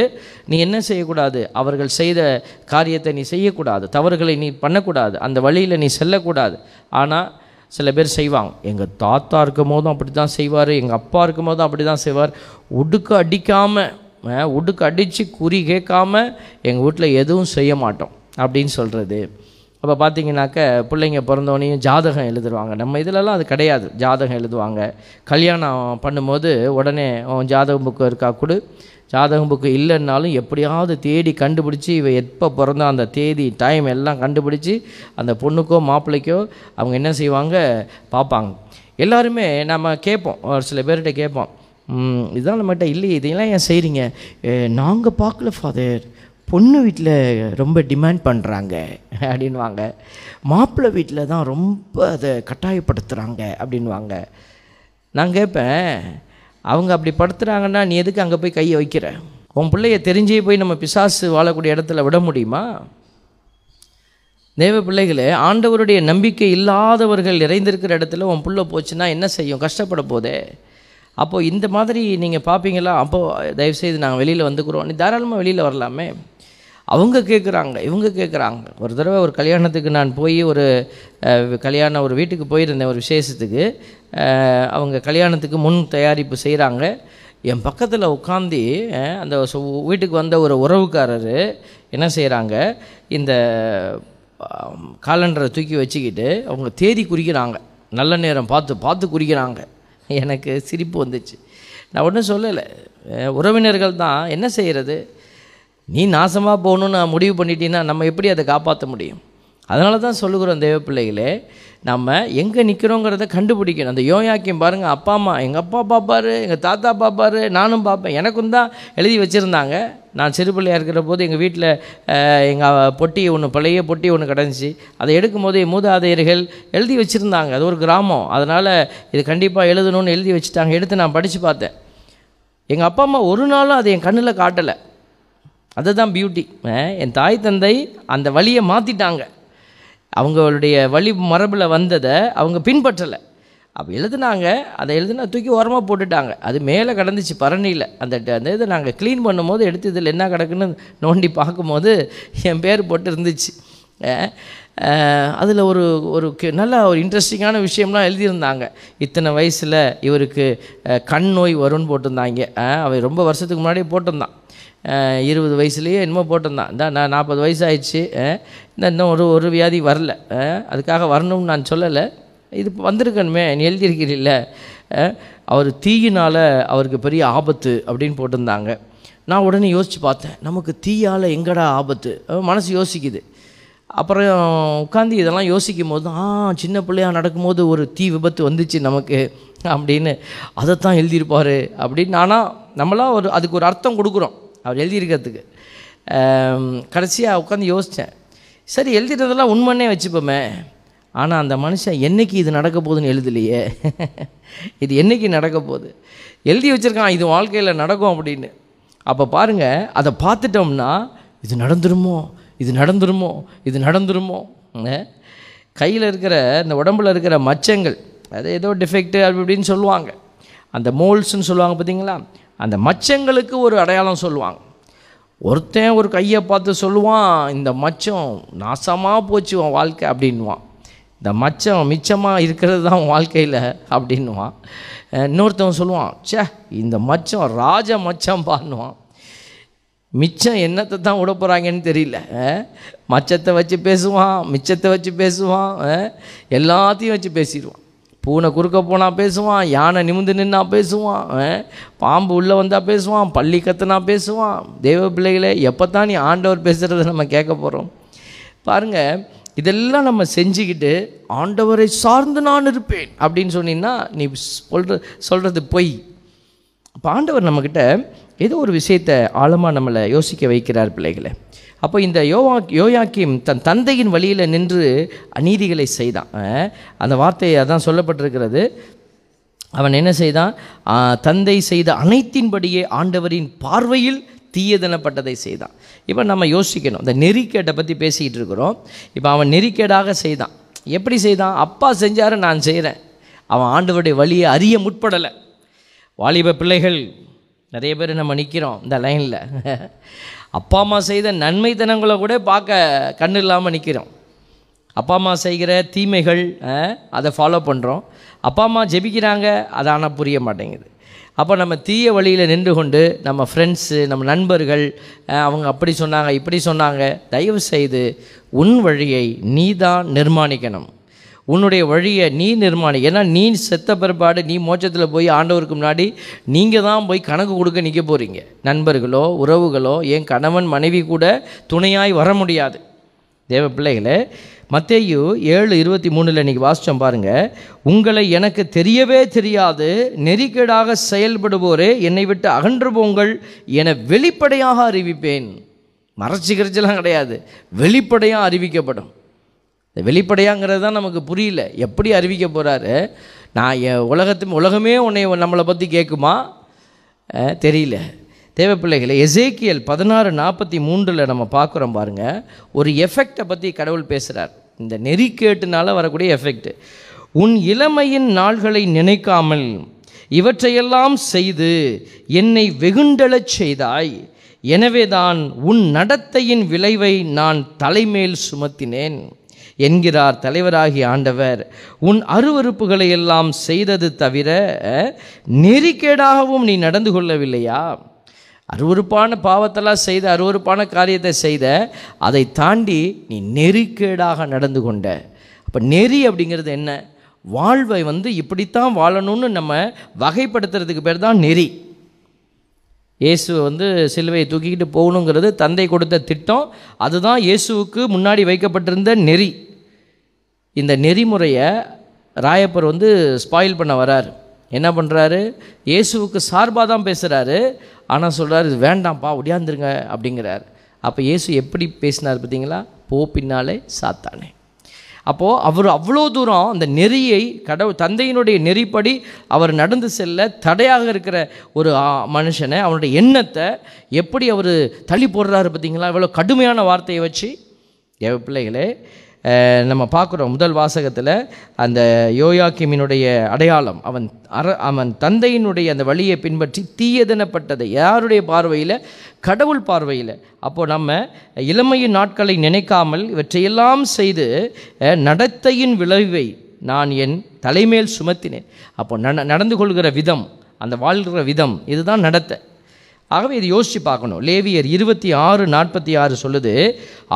நீ என்ன செய்யக்கூடாது? அவர்கள் செய்த காரியத்தை நீ செய்யக்கூடாது. தவறுகளை நீ பண்ணக்கூடாது. அந்த வழியில் நீ செல்லக்கூடாது. ஆனால் சில பேர் செய்வாங்க. எங்கள் தாத்தா இருக்கும் போதும் அப்படி தான் செய்வார். எங்கள் அப்பா இருக்கும் போதும் அப்படி தான் செய்வார். உடுக்கு அடிக்காமல் உடுக்கு அடித்து குறி கேட்காம எங்கள் வீட்டில் எதுவும் செய்ய மாட்டோம். அப்படின்னு சொல்கிறது அப்போ பார்த்தீங்கன்னாக்க பிள்ளைங்க பிறந்தோடனையும் ஜாதகம் எழுதுருவாங்க. நம்ம இதிலலாம் அது கிடையாது. ஜாதகம் எழுதுவாங்க. கல்யாணம் பண்ணும்போது உடனே உன் ஜாதகம் புக்கு இருக்கா கொடு. ஜாதகம் புக்கு இல்லைன்னாலும் எப்படியாவது தேடி கண்டுபிடிச்சி இவ எப்போ பிறந்த அந்த தேதி டைம் எல்லாம் கண்டுபிடிச்சி அந்த பொண்ணுக்கோ மாப்பிள்ளைக்கோ அவங்க என்ன செய்வாங்க? பார்ப்பாங்க. எல்லாருமே நம்ம கேட்போம். ஒரு சில பேர்கிட்ட கேட்போம். "ம், இதுதான் நம்மகிட்ட இல்லையே. இதெல்லாம் ஏன் செய்கிறீங்க நாங்கள் பார்க்கல ஃபாதர் பொண்ணு வீட்டில் ரொம்ப டிமாண்ட் பண்ணுறாங்க அப்படின்வாங்க மாப்பிள்ளை வீட்டில் தான் ரொம்ப அதை கட்டாயப்படுத்துகிறாங்க அப்படின்வாங்க நான் கேட்பேன் அவங்க அப்படி படுத்துகிறாங்கன்னா நீ எதுக்கு அங்கே போய் கையை வைக்கிற? உன் பிள்ளைய தெரிஞ்சே போய் நம்ம பிசாசு வாழக்கூடிய இடத்துல விட முடியுமா? தேவ பிள்ளைகளே ஆண்டவருடைய நம்பிக்கை இல்லாதவர்கள் நிறைந்திருக்கிற இடத்துல உன் பிள்ளை போச்சுன்னா என்ன செய்யும்? கஷ்டப்பட போதே. அப்போது இந்த மாதிரி நீங்கள் பார்ப்பீங்களா அப்போது தயவுசெய்து நாங்கள் வெளியில் வந்துக்கிறோம். நீ தாராளமாக வெளியில் வரலாமே. அவங்க கேட்குறாங்க இவங்க கேட்குறாங்க ஒரு தடவை ஒரு கல்யாணத்துக்கு நான் போய் ஒரு கல்யாணம் ஒரு வீட்டுக்கு போயிருந்தேன் ஒரு விசேஷத்துக்கு. அவங்க கல்யாணத்துக்கு முன் தயாரிப்பு செய்கிறாங்க என் பக்கத்தில் உட்காந்து அந்த சு- வீட்டுக்கு வந்த ஒரு உறவுக்காரர் என்ன செய்கிறாங்க இந்த காலண்டரை தூக்கி வச்சுக்கிட்டு அவங்க தேதி குறிக்கிறாங்க. நல்ல நேரம் பார்த்து பார்த்து குறிக்கிறாங்க. எனக்கு சிரிப்பு வந்துச்சு. நான் ஒன்றும் சொல்லலை. உறவினர்கள் தான் என்ன செய்கிறது நீ நாசமாக போகணுன்னு முடிவு பண்ணிட்டீங்கன்னா நம்ம எப்படி அதை காப்பாற்ற முடியும்? அதனால தான் சொல்லுகிறோம் தேவ பிள்ளைகளே நம்ம எங்கே நிற்கிறோங்கிறத கண்டுபிடிக்கணும். அந்த யோயாக்கியம் பாருங்கள் அப்பா அம்மா எங்கள் அப்பா பார்ப்பாரு எங்கள் தாத்தா பார்ப்பாரு நானும் பார்ப்பேன் எனக்கும் தான் எழுதி வச்சுருந்தாங்க. நான் சிறு பிள்ளையாக இருக்கிற போது எங்கள் வீட்டில் எங்கள் பொட்டி ஒன்று பழைய பொட்டி ஒன்று கிடந்துச்சு. அதை எடுக்கும்போது மூதாதையர்கள் எழுதி வச்சுருந்தாங்க. அது ஒரு கிராமம். அதனால் இது கண்டிப்பாக எழுதணும்னு எழுதி வச்சுட்டாங்க. எடுத்து நான் படித்து பார்த்தேன். எங்கள் அப்பா அம்மா ஒரு நாளும் அதை என் கண்ணில் காட்டலை. அதுதான் பியூட்டி என் தாய் தந்தை அந்த வழியை மாற்றிட்டாங்க அவங்களுடைய வழி மரபில் வந்ததை அவங்க பின்பற்றலை. அப்போ எழுதுனாங்க அதை எழுதுனா தூக்கி ஓரமாக போட்டுட்டாங்க. அது மேலே கிடந்துச்சு பரணியில். அந்த அந்த இதை நாங்கள் க்ளீன் பண்ணும்போது எடுத்து இதில் என்ன கிடக்குன்னு நோண்டி பார்க்கும்போது என் பேர் போட்டு இருந்துச்சு அதில் ஒரு ஒரு நல்ல ஒரு இன்ட்ரெஸ்டிங்கான விஷயம்லாம் எழுதியிருந்தாங்க. இத்தனை வயசில் இவருக்கு கண் நோய் வரும்னு போட்டிருந்தாங்க. அஹ், அவன் ரொம்ப வருஷத்துக்கு முன்னாடியே போட்டிருந்தான். இருபது வயசுலேயே என்னமோ போட்டிருந்தான். இந்த நான் நாற்பது வயசு ஆயிடுச்சு இந்த இன்னும் ஒரு ஒரு வியாதி வரல அதுக்காக வரணும்னு நான் சொல்லலை. இது வந்திருக்கணுமே நீ எழுதியிருக்கிறீல்ல அவர் தீயினால் அவருக்கு பெரிய ஆபத்து அப்படின்னு போட்டிருந்தாங்க. நான் உடனே யோசித்து பார்த்தேன் நமக்கு தீயால் எங்கடா ஆபத்து? மனசு யோசிக்குது. அப்புறம் உட்காந்து இதெல்லாம் யோசிக்கும் போது ஆ சின்ன பிள்ளையாக நடக்கும்போது ஒரு தீ விபத்து வந்துச்சு நமக்கு அப்படின்னு அதைத்தான் எழுதியிருப்பார் அப்படின்னு ஆனால் நம்மளாம் ஒரு அதுக்கு ஒரு அர்த்தம் கொடுக்குறோம். அவர் எழுதியிருக்கிறதுக்கு. கடைசியாக உட்காந்து யோசித்தேன் சரி எழுதிட்டதெல்லாம் உண்மைன்னே வச்சுப்போமே. ஆனால் அந்த மனுஷன் என்னைக்கு இது நடக்க போகுதுன்னு எழுதலையே. இது என்னைக்கு நடக்க போகுது? எழுதி வச்சிருக்கான் இது வாழ்க்கையில் நடக்கும் அப்படின்னு. அப்போ பாருங்கள் அதை பார்த்துட்டோம்னா இது நடந்துருமோ? இது நடந்துருமோ? இது நடந்துருமோ? கையில் இருக்கிற இந்த உடம்புல இருக்கிற மச்சங்கள் அது ஏதோ டிஃபெக்ட்டு அப்படி இப்படின்னு சொல்லுவாங்க. அந்த மோல்ஸ்ன்னு சொல்லுவாங்க பார்த்தீங்களா? அந்த மச்சங்களுக்கு ஒரு அடையாளம் சொல்லுவாங்க. ஒருத்தன் ஒரு கையை பார்த்து சொல்லுவான் இந்த மச்சம் நாசமாக போச்சு உன் வாழ்க்கை அப்படின்வான் இந்த மச்சம் மிச்சமாக இருக்கிறது தான் வாழ்க்கையில் அப்படின்வான் இன்னொருத்தவன் சொல்லுவான் ச்சே இந்த மச்சம் ராஜ மச்சம் பான்னுவான் மிச்சம் என்னத்தை தான் விட போகிறாங்கன்னு தெரியல. மச்சத்தை வச்சு பேசுவான் மிச்சத்தை வச்சு பேசுவான் எல்லாத்தையும் வச்சு பேசிடுவான். பூனை குறுக்க போனால் பேசுவான் யானை நிமிந்து நின்னா பேசுவான் பாம்பு உள்ளே வந்தால் பேசுவான் பள்ளி கத்துனா பேசுவான். தெய்வ பிள்ளைகளே எப்போ தான் நீ ஆண்டவர் பேசுகிறத நம்ம கேட்க போகிறோம் பாருங்கள் இதெல்லாம் நம்ம செஞ்சுக்கிட்டு ஆண்டவரை சார்ந்து நான் இருப்பேன் அப்படின்னு சொன்னீங்கன்னா நீ சொல்கிற சொல்கிறது பொய். இப்போ ஆண்டவர் நம்மக்கிட்ட ஏதோ ஒரு விஷயத்தை ஆழமாக நம்மளை யோசிக்க வைக்கிறார் பிள்ளைகளை. அப்போ இந்த யோவா யோயாக்கிம் தன் தந்தையின் வழியில் நின்று அநீதிகளை செய்தான். அந்த வார்த்தையை அதான் சொல்லப்பட்டிருக்கிறது. அவன் என்ன செய்தான்? தந்தை செய்த அனைத்தின்படியே ஆண்டவரின் பார்வையில் தீயதனப்பட்டதை செய்தான். இப்போ நம்ம யோசிக்கணும். இந்த நெறிக்கேட்டை பற்றி பேசிக்கிட்டு இருக்கிறோம். இப்போ அவன் நெறிக்கேடாக செய்தான். எப்படி செய்தான்? அப்பா செஞ்சாரு நான் செய்கிறேன் அவன் ஆண்டவருடைய வழியை அறிய முற்படலை. வாலிப பிள்ளைகள் நிறைய பேர் நம்ம நிற்கிறோம் இந்த லைனில் அப்பா அம்மா செய்த நன்மைத்தனங்களை கூட பார்க்க கண்ணு இல்லாமல் நிற்கிறோம் அப்பா அம்மா செய்கிற தீமைகள் அதை ஃபாலோ பண்ணுறோம் அப்பா அம்மா ஜெபிக்கிறாங்க அது ஆனால் புரிய மாட்டேங்குது. அப்போ நம்ம தீய வழியில் நின்று கொண்டு நம்ம ஃப்ரெண்ட்ஸு நம்ம நண்பர்கள் அவங்க அப்படி சொன்னாங்க இப்படி சொன்னாங்க தயவு செய்து உன் வழியை நீ தான் நிர்மாணிக்கணும். உன்னுடைய வழியை நீ நிர்மாணி. ஏன்னா நீ செத்த பிற்பாடு நீ மோட்சத்தில் போய் ஆண்டவருக்கு முன்னாடி நீங்கள் தான் போய் கணக்கு கொடுக்க நிற்க போகிறீங்க நண்பர்களோ உறவுகளோ என் கணவன் மனைவி கூட துணையாய் வர முடியாது. தேவ பிள்ளைகளே மத்தேயு ஏழு இருபத்தி மூணில் இன்றைக்கி வாசித்தோம் பாருங்கள் உங்களை எனக்கு தெரியவே தெரியாது. நெறிக்கேடாக செயல்படுவோரே என்னை விட்டு அகன்று போங்கள் என வெளிப்படையாக அறிவிப்பேன். மறைச்சி கிறைச்சலாம் கிடையாது. வெளிப்படையாக அறிவிக்கப்படும். இந்த வெளிப்படையாங்கிறது தான் நமக்கு புரியல. எப்படி அறிவிக்க போகிறாரு நான் என் உலகத்து உலகமே உன்னை நம்மளை பற்றி கேட்குமா? தெரியல. தேவைப்பிள்ளைகளை எசேக்கியல் பதினாறு நாற்பத்தி மூன்றில் நம்ம பார்க்குறோம் பாருங்கள் ஒரு எஃபெக்டை பற்றி கடவுள் பேசுகிறார் இந்த நெறிக்கேட்டுனால வரக்கூடிய எஃபெக்ட் உன் இளமையின் நாள்களை நினைக்காமல் இவற்றையெல்லாம் செய்து என்னை வெகுண்டெழச் செய்தாய். எனவேதான் உன் நடத்தையின் விளைவை நான் தலைமேல் சுமத்தினேன். என்கிறார் தலைவராகி ஆண்டவர். உன் அருவருப்புகளை எல்லாம் செய்தது தவிர நெறிக்கேடாகவும் நீ நடந்து கொள்ளவில்லையா? அருவருப்பான பாவத்தெல்லாம் செய்த அருவருப்பான காரியத்தை செய்த அதை தாண்டி நீ நெறிக்கேடாக நடந்து கொண்ட. அப்போ நெறி அப்படிங்கிறது என்ன? வாழ்வை வந்து இப்படித்தான் வாழணும்னு நம்ம வகைப்படுத்துறதுக்கு பேர் தான் நெறி. இயேசு வந்து சிலுவையை தூக்கிக்கிட்டு போகணுங்கிறது தந்தை கொடுத்த திட்டம். அதுதான் இயேசுவுக்கு முன்னாடி வைக்கப்பட்டிருந்த நெறி. இந்த நெறிமுறையை ராயப்பர் வந்து ஸ்பாயில் பண்ண வராரு. என்ன பண்ணுறாரு இயேசுவுக்கு சார்பாக தான் பேசுகிறாரு ஆனால் சொல்கிறாரு இது வேண்டாம்ப்பா ஒடியாந்துருங்க அப்படிங்கிறார். அப்போ இயேசு எப்படி பேசினார் பார்த்தீங்களா? போ பின்னாலே சாத்தானே. அப்போது அவர் அவ்வளோ தூரம் அந்த நெறியை கடவுள் தந்தையினுடைய நெறிப்படி அவர் நடந்து செல்ல தடையாக இருக்கிற ஒரு மனுஷனை அவனுடைய எண்ணத்தை எப்படி அவர் தள்ளி போடுறாரு பார்த்தீங்களா? இவ்வளோ கடுமையான வார்த்தையை வச்சு. என் பிள்ளைகளே நம்ம பார்க்குறோம் முதல் வாசகத்தில் அந்த யோயாக்கிமினுடைய அடையாளம். அவன் அற அவன் தந்தையினுடைய அந்த வழியை பின்பற்றி தீயதனப்பட்டதை. யாருடைய பார்வையில்? கடவுள் பார்வையில். அப்போது நம்ம இளமையின் நாட்களை நினைக்காமல் இவற்றையெல்லாம் செய்து நடத்தையின் விளைவை நான் என் தலைமேல் சுமத்தினேன். அப்போ நட நடந்து கொள்கிற விதம் அந்த வாழ்கிற விதம் இதுதான் நடத்தை. ஆகவே இது யோசித்து பார்க்கணும். லேவியர் இருபத்தி ஆறு நாற்பத்தி ஆறு சொல்லுது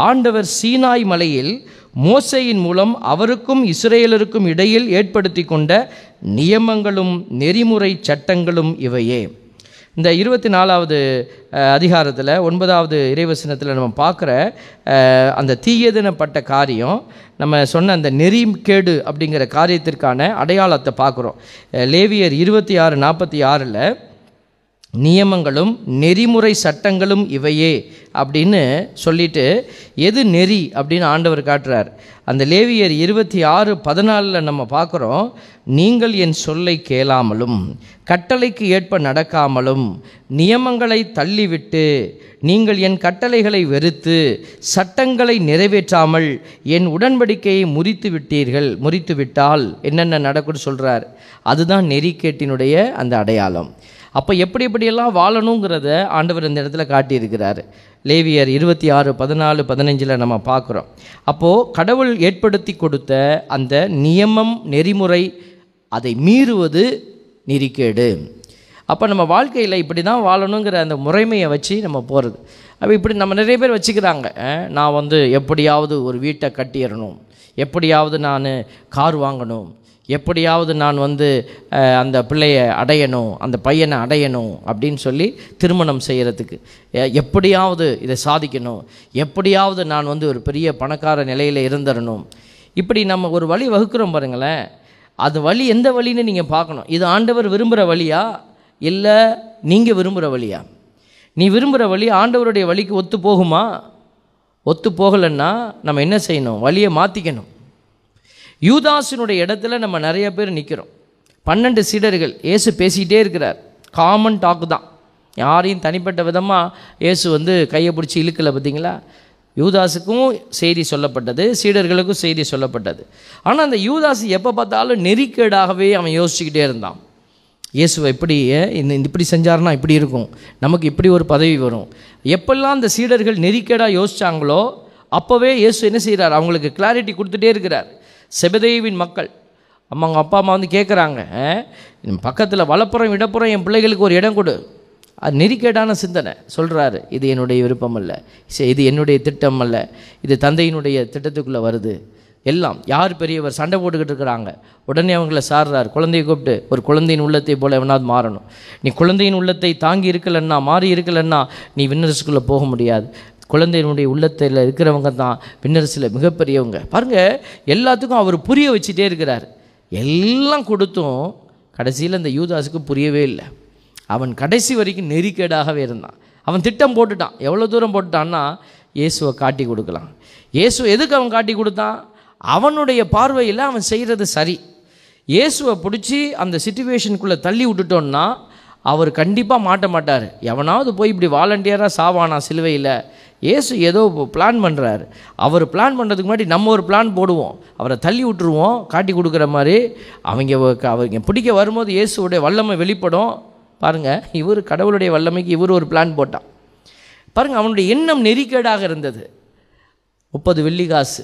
ஆண்டவர் சீனாய் மலையில் மோசையின் மூலம் அவருக்கும் இஸ்ரேலருக்கும் இடையில் ஏற்படுத்தி கொண்ட நியமங்களும் நெறிமுறை சட்டங்களும் இவையே. இந்த இருபத்தி நாலாவது அதிகாரத்தில் ஒன்பதாவது இறைவசனத்தில் நம்ம பார்க்குற அந்த தீயதனப்பட்ட காரியம் நம்ம சொன்ன அந்த நெறிகேடு அப்படிங்கிற காரியத்திற்கான அடையாளத்தை பார்க்குறோம். லேவியர் இருபத்தி ஆறு நாற்பத்தி ஆறில் நியமங்களும் நெறிமுறை சட்டங்களும் இவையே அப்படின்னு சொல்லிட்டு எது நெறி அப்படின்னு ஆண்டவர் காட்டுறார். அந்த லேவியர் இருபத்தி ஆறு பதினாலில் நம்ம பார்க்குறோம் நீங்கள் என் சொல்லை கேளாமலும் கட்டளைக்கு ஏற்ப நடக்காமலும் நியமங்களை தள்ளிவிட்டு நீங்கள் என் கட்டளைகளை வெறுத்து சட்டங்களை நிறைவேற்றாமல் என் உடன்படிக்கையை முறித்து விட்டீர்கள் முறித்து விட்டால் என்னென்ன நடக்கும்னு சொல்கிறார் அதுதான் நெறிக்கேட்டினுடைய அந்த அடையாளம். அப்போ எப்படி எப்படியெல்லாம் வாழணுங்கிறத ஆண்டவர் இந்த இடத்துல காட்டியிருக்கிறார். லேவியர் இருபத்தி ஆறு பதினாலு பதினஞ்சில் நம்ம பார்க்குறோம். அப்போது கடவுள் ஏற்படுத்தி கொடுத்த அந்த நியமம் நெறிமுறை அதை மீறுவது நெறிக்கேடு அப்போ நம்ம வாழ்க்கையில் இப்படி தான் வாழணுங்கிற அந்த முறைமையை வச்சு நம்ம போகிறது அப்போ இப்படி நம்ம நிறைய பேர் வச்சுக்கிறாங்க. நான் வந்து எப்படியாவது ஒரு வீட்டை கட்டிடணும். எப்படியாவது நான் கார் வாங்கணும். எப்படியாவது நான் வந்து அந்த பிள்ளையை அடையணும் அந்த பையனை அடையணும் அப்படின்னு சொல்லி திருமணம் செய்கிறதுக்கு எப்படியாவது இதை சாதிக்கணும். எப்படியாவது நான் வந்து ஒரு பெரிய பணக்கார நிலையில் இருந்துடணும் இப்படி நம்ம ஒரு வழி வகுக்கிறோம் பாருங்களேன். அது வழி எந்த வழின்னு நீங்கள் பார்க்கணும். இது ஆண்டவர் விரும்புகிற வழியா? இல்லை நீங்கள் விரும்புகிற வழியா? நீ விரும்புகிற வழி ஆண்டவருடைய வழிக்கு ஒத்து போகுமா? ஒத்து போகலைன்னா நம்ம என்ன செய்யணும்? வழியை மாற்றிக்கணும் யூதாஸினுடைய இடத்துல நம்ம நிறைய பேர் நிற்கிறோம் பன்னெண்டு சீடர்கள் இயேசு பேசிக்கிட்டே இருக்கிறார். காமன் டாக் தான். யாரையும் தனிப்பட்ட விதமாக இயேசு வந்து கையை பிடிச்சி இழுக்கலை பார்த்தீங்களா? யூதாஸுக்கும் செய்தி சொல்லப்பட்டது சீடர்களுக்கும் செய்தி சொல்லப்பட்டது. ஆனால் அந்த யூதாஸ் எப்போ பார்த்தாலும் நெறிக்கேடாகவே அவன் யோசிச்சுக்கிட்டே இருந்தான். இயேசுவை எப்படி இந்த இப்படி செஞ்சாருன்னா இப்படி இருக்கும். நமக்கு இப்படி ஒரு பதவி வரும். எப்பெல்லாம் அந்த சீடர்கள் நெறிக்கேடாக யோசித்தாங்களோ அப்போவே இயேசு என்ன செய்கிறார் அவங்களுக்கு கிளாரிட்டி கொடுத்துட்டே இருக்கிறார். செபதேவின் மக்கள். அம்மா அவங்க அப்பா அம்மா வந்து கேட்குறாங்க பக்கத்தில் வலப்புறம் இடப்புறம் என் பிள்ளைகளுக்கு ஒரு இடம் கொடு. அது நெறிக்கேடான சிந்தனை. சொல்கிறாரு இது என்னுடைய விருப்பம் அல்ல. இது என்னுடைய திட்டம் அல்ல. இது தந்தையினுடைய திட்டத்துக்குள்ளே வருது. எல்லாம் யார் பெரியவர் சண்டை போட்டுக்கிட்டு இருக்கிறாங்க? உடனே அவங்கள சாடுறார் குழந்தையை கூப்பிட்டு ஒரு குழந்தையின் உள்ளத்தை போல் எவனாவது மாறணும். நீ குழந்தையின் உள்ளத்தை தாங்கி இருக்கலன்னா மாறி இருக்கலன்னா நீ விண்ணரசுக்குள்ளே போக முடியாது. குழந்தையினுடைய உள்ளத்தில் இருக்கிறவங்க தான். விண்ணரசில் மிகப்பெரியவங்க. பாருங்கள் எல்லாத்துக்கும் அவர் புரிய வச்சுட்டே இருக்கிறார். எல்லாம் கொடுத்தும் கடைசியில் இந்த யூதாஸுக்கு புரியவே இல்லை. அவன் கடைசி வரைக்கும் நெறிக்கேடாகவே இருந்தான். அவன் திட்டம் போட்டுட்டான். எவ்வளோ தூரம் போட்டுட்டான்னா இயேசுவை காட்டி கொடுக்கலாம். இயேசு எதுக்கு அவன் காட்டி கொடுத்தான்? அவனுடைய பார்வையில் அவன் செய்கிறது சரி. இயேசுவை பிடிச்சி அந்த சுச்சுவேஷனுக்குள்ளே தள்ளி விட்டுட்டோன்னா அவர் கண்டிப்பாக மாட்ட மாட்டார். எவனாவது போய் இப்படி வாலண்டியராக சாவானா சிலுவையில்? ஏசு ஏதோ பிளான் பண்ணுறாரு அவர் பிளான் பண்ணுறதுக்கு முன்னாடி நம்ம ஒரு பிளான் போடுவோம். அவரை தள்ளி விட்டுருவோம் காட்டி கொடுக்குற மாதிரி. அவங்க அவங்க பிடிக்க வரும்போது இயேசுடைய வல்லமை வெளிப்படும். பாருங்கள் இவர் கடவுளுடைய வல்லமைக்கு இவர் ஒரு பிளான் போட்டான். பாருங்கள் அவனுடைய எண்ணம் நெறிக்கேடாக இருந்தது. முப்பது வெள்ளி காசு.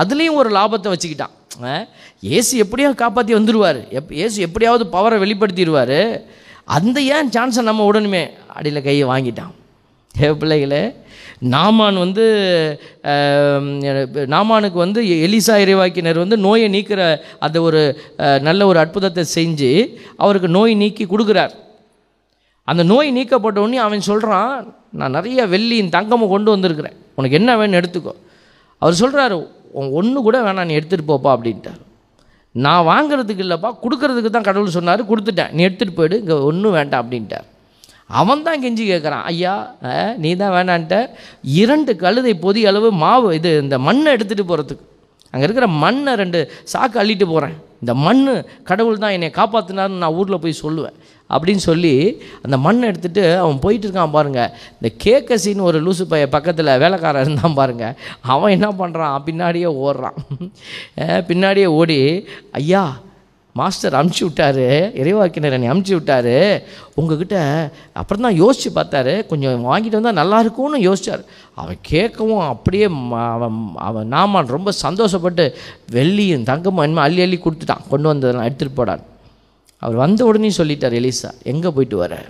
அதுலேயும் ஒரு லாபத்தை வச்சுக்கிட்டான். ஏசு எப்படியாவது காப்பாற்றி வந்துடுவார் எப் ஏசு எப்படியாவது பவரை வெளிப்படுத்திடுவார் அந்த ஏன் சான்ஸை நம்ம உடனுமே? அடியில் கையை வாங்கிட்டான். ஏ பிள்ளைகளே நாமான் வந்து நாமானுக்கு வந்து எலிசா இறைவாக்கினர் வந்து நோயை நீக்கிற அந்த ஒரு நல்ல ஒரு அற்புதத்தை செஞ்சு அவருக்கு நோய் நீக்கி கொடுக்குறார். அந்த நோய் நீக்கப்பட்ட உடனே அவன் சொல்கிறான் நான் நிறைய வெள்ளியும் தங்கமும் கொண்டு வந்திருக்கிறேன். உனக்கு என்ன வேணும் எடுத்துக்கோ. அவர் சொல்கிறாரு ஒன்று கூட வேணாம் நீ எடுத்துகிட்டு போப்பா அப்படின்ட்டார். நான் வாங்குறதுக்கு இல்லைப்பா கொடுக்கறதுக்கு தான் கடவுள் சொன்னார் கொடுத்துட்டேன். நீ எடுத்துகிட்டு போயிடு இங்கே ஒன்றும் வேண்டாம் அப்படின்ட்டார். அவன் தான் கெஞ்சி கேட்குறான் ஐயா நீ தான் வேணான்ட்ட இரண்டு கழுதை பொதி அளவு மாவு இது இந்த மண்ணை எடுத்துகிட்டு போகிறதுக்கு அங்கே இருக்கிற மண்ணை ரெண்டு சாக்கு அள்ளிட்டு போகிறேன் இந்த மண் கடவுள் தான் என்னை காப்பாற்றினார்னு நான் ஊரில் போய் சொல்லுவேன். அப்படின்னு சொல்லி அந்த மண்ணை எடுத்துகிட்டு அவன் போயிட்டு இருக்கான் பாருங்கள் இந்த கேக்கசின்னு ஒரு லூசு பைய பக்கத்தில் வேலைக்காரன் இருந்தான் பாருங்கள் அவன் என்ன பண்ணுறான் பின்னாடியே ஓடுறான். பின்னாடியே ஓடி ஐயா மாஸ்டர் அமுச்சு விட்டாரு. இறைவாக்கினர் என்னை அமுச்சு விட்டாரு. உங்ககிட்ட அப்புறம் தான் யோசித்து பார்த்தாரு. கொஞ்சம் வாங்கிட்டு வந்தால் நல்லா இருக்கும்னு யோசிச்சார். அவன் கேட்கவும் அப்படியே அவன் அவன் நாமான் ரொம்ப சந்தோஷப்பட்டு வெள்ளியும் தங்கமும் என்னமோ அள்ளி அள்ளி கொடுத்துட்டான். கொண்டு வந்ததெல்லாம் எடுத்துகிட்டு போடான் அவர் வந்த உடனே சொல்லிட்டார் எலிசா எங்கே போயிட்டு வர?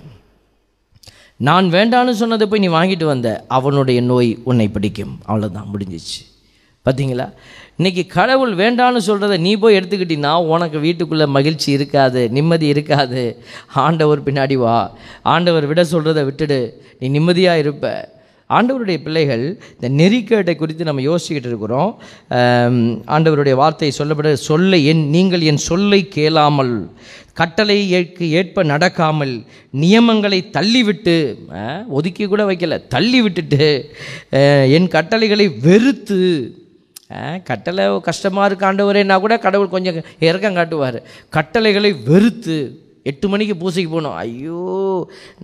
நான் வேண்டான்னு சொன்னதை போய் நீ வாங்கிட்டு வந்த. அவனுடைய நோய் உன்னை பிடிக்கும். அவ்வளோதான் முடிஞ்சிச்சு. பார்த்தீங்களா இன்னைக்கு கடவுள் வேண்டான்னு சொல்கிறத நீ போய் எடுத்துக்கிட்டீன்னா உனக்கு வீட்டுக்குள்ளே மகிழ்ச்சி இருக்காது நிம்மதி இருக்காது. ஆண்டவர் பின்னாடி வா. ஆண்டவர் விட சொல்கிறத விட்டுடு. நீ நிம்மதியாக இருப்ப. ஆண்டவருடைய பிள்ளைகள் இந்த நெறிக்கேட்டை குறித்து நம்ம யோசிச்சுக்கிட்டு இருக்கிறோம். ஆண்டவருடைய வார்த்தை சொல்லப்பட சொல்லை என் நீங்கள் என் சொல்லை கேளாமல் கட்டளை ஏற்க ஏற்ப நடக்காமல் நியமங்களை தள்ளிவிட்டு ஒதுக்கி கூட வைக்கல தள்ளி விட்டுட்டு என் கட்டளைகளை வெறுத்து கட்டளை கஷ்டமாக இருக்காண்டவரேன்னா கூட கடவுள் கொஞ்சம் இறக்கம் காட்டுவார். கட்டளைகளை வெறுத்து எட்டு மணிக்கு பூசைக்கு போகணும். ஐயோ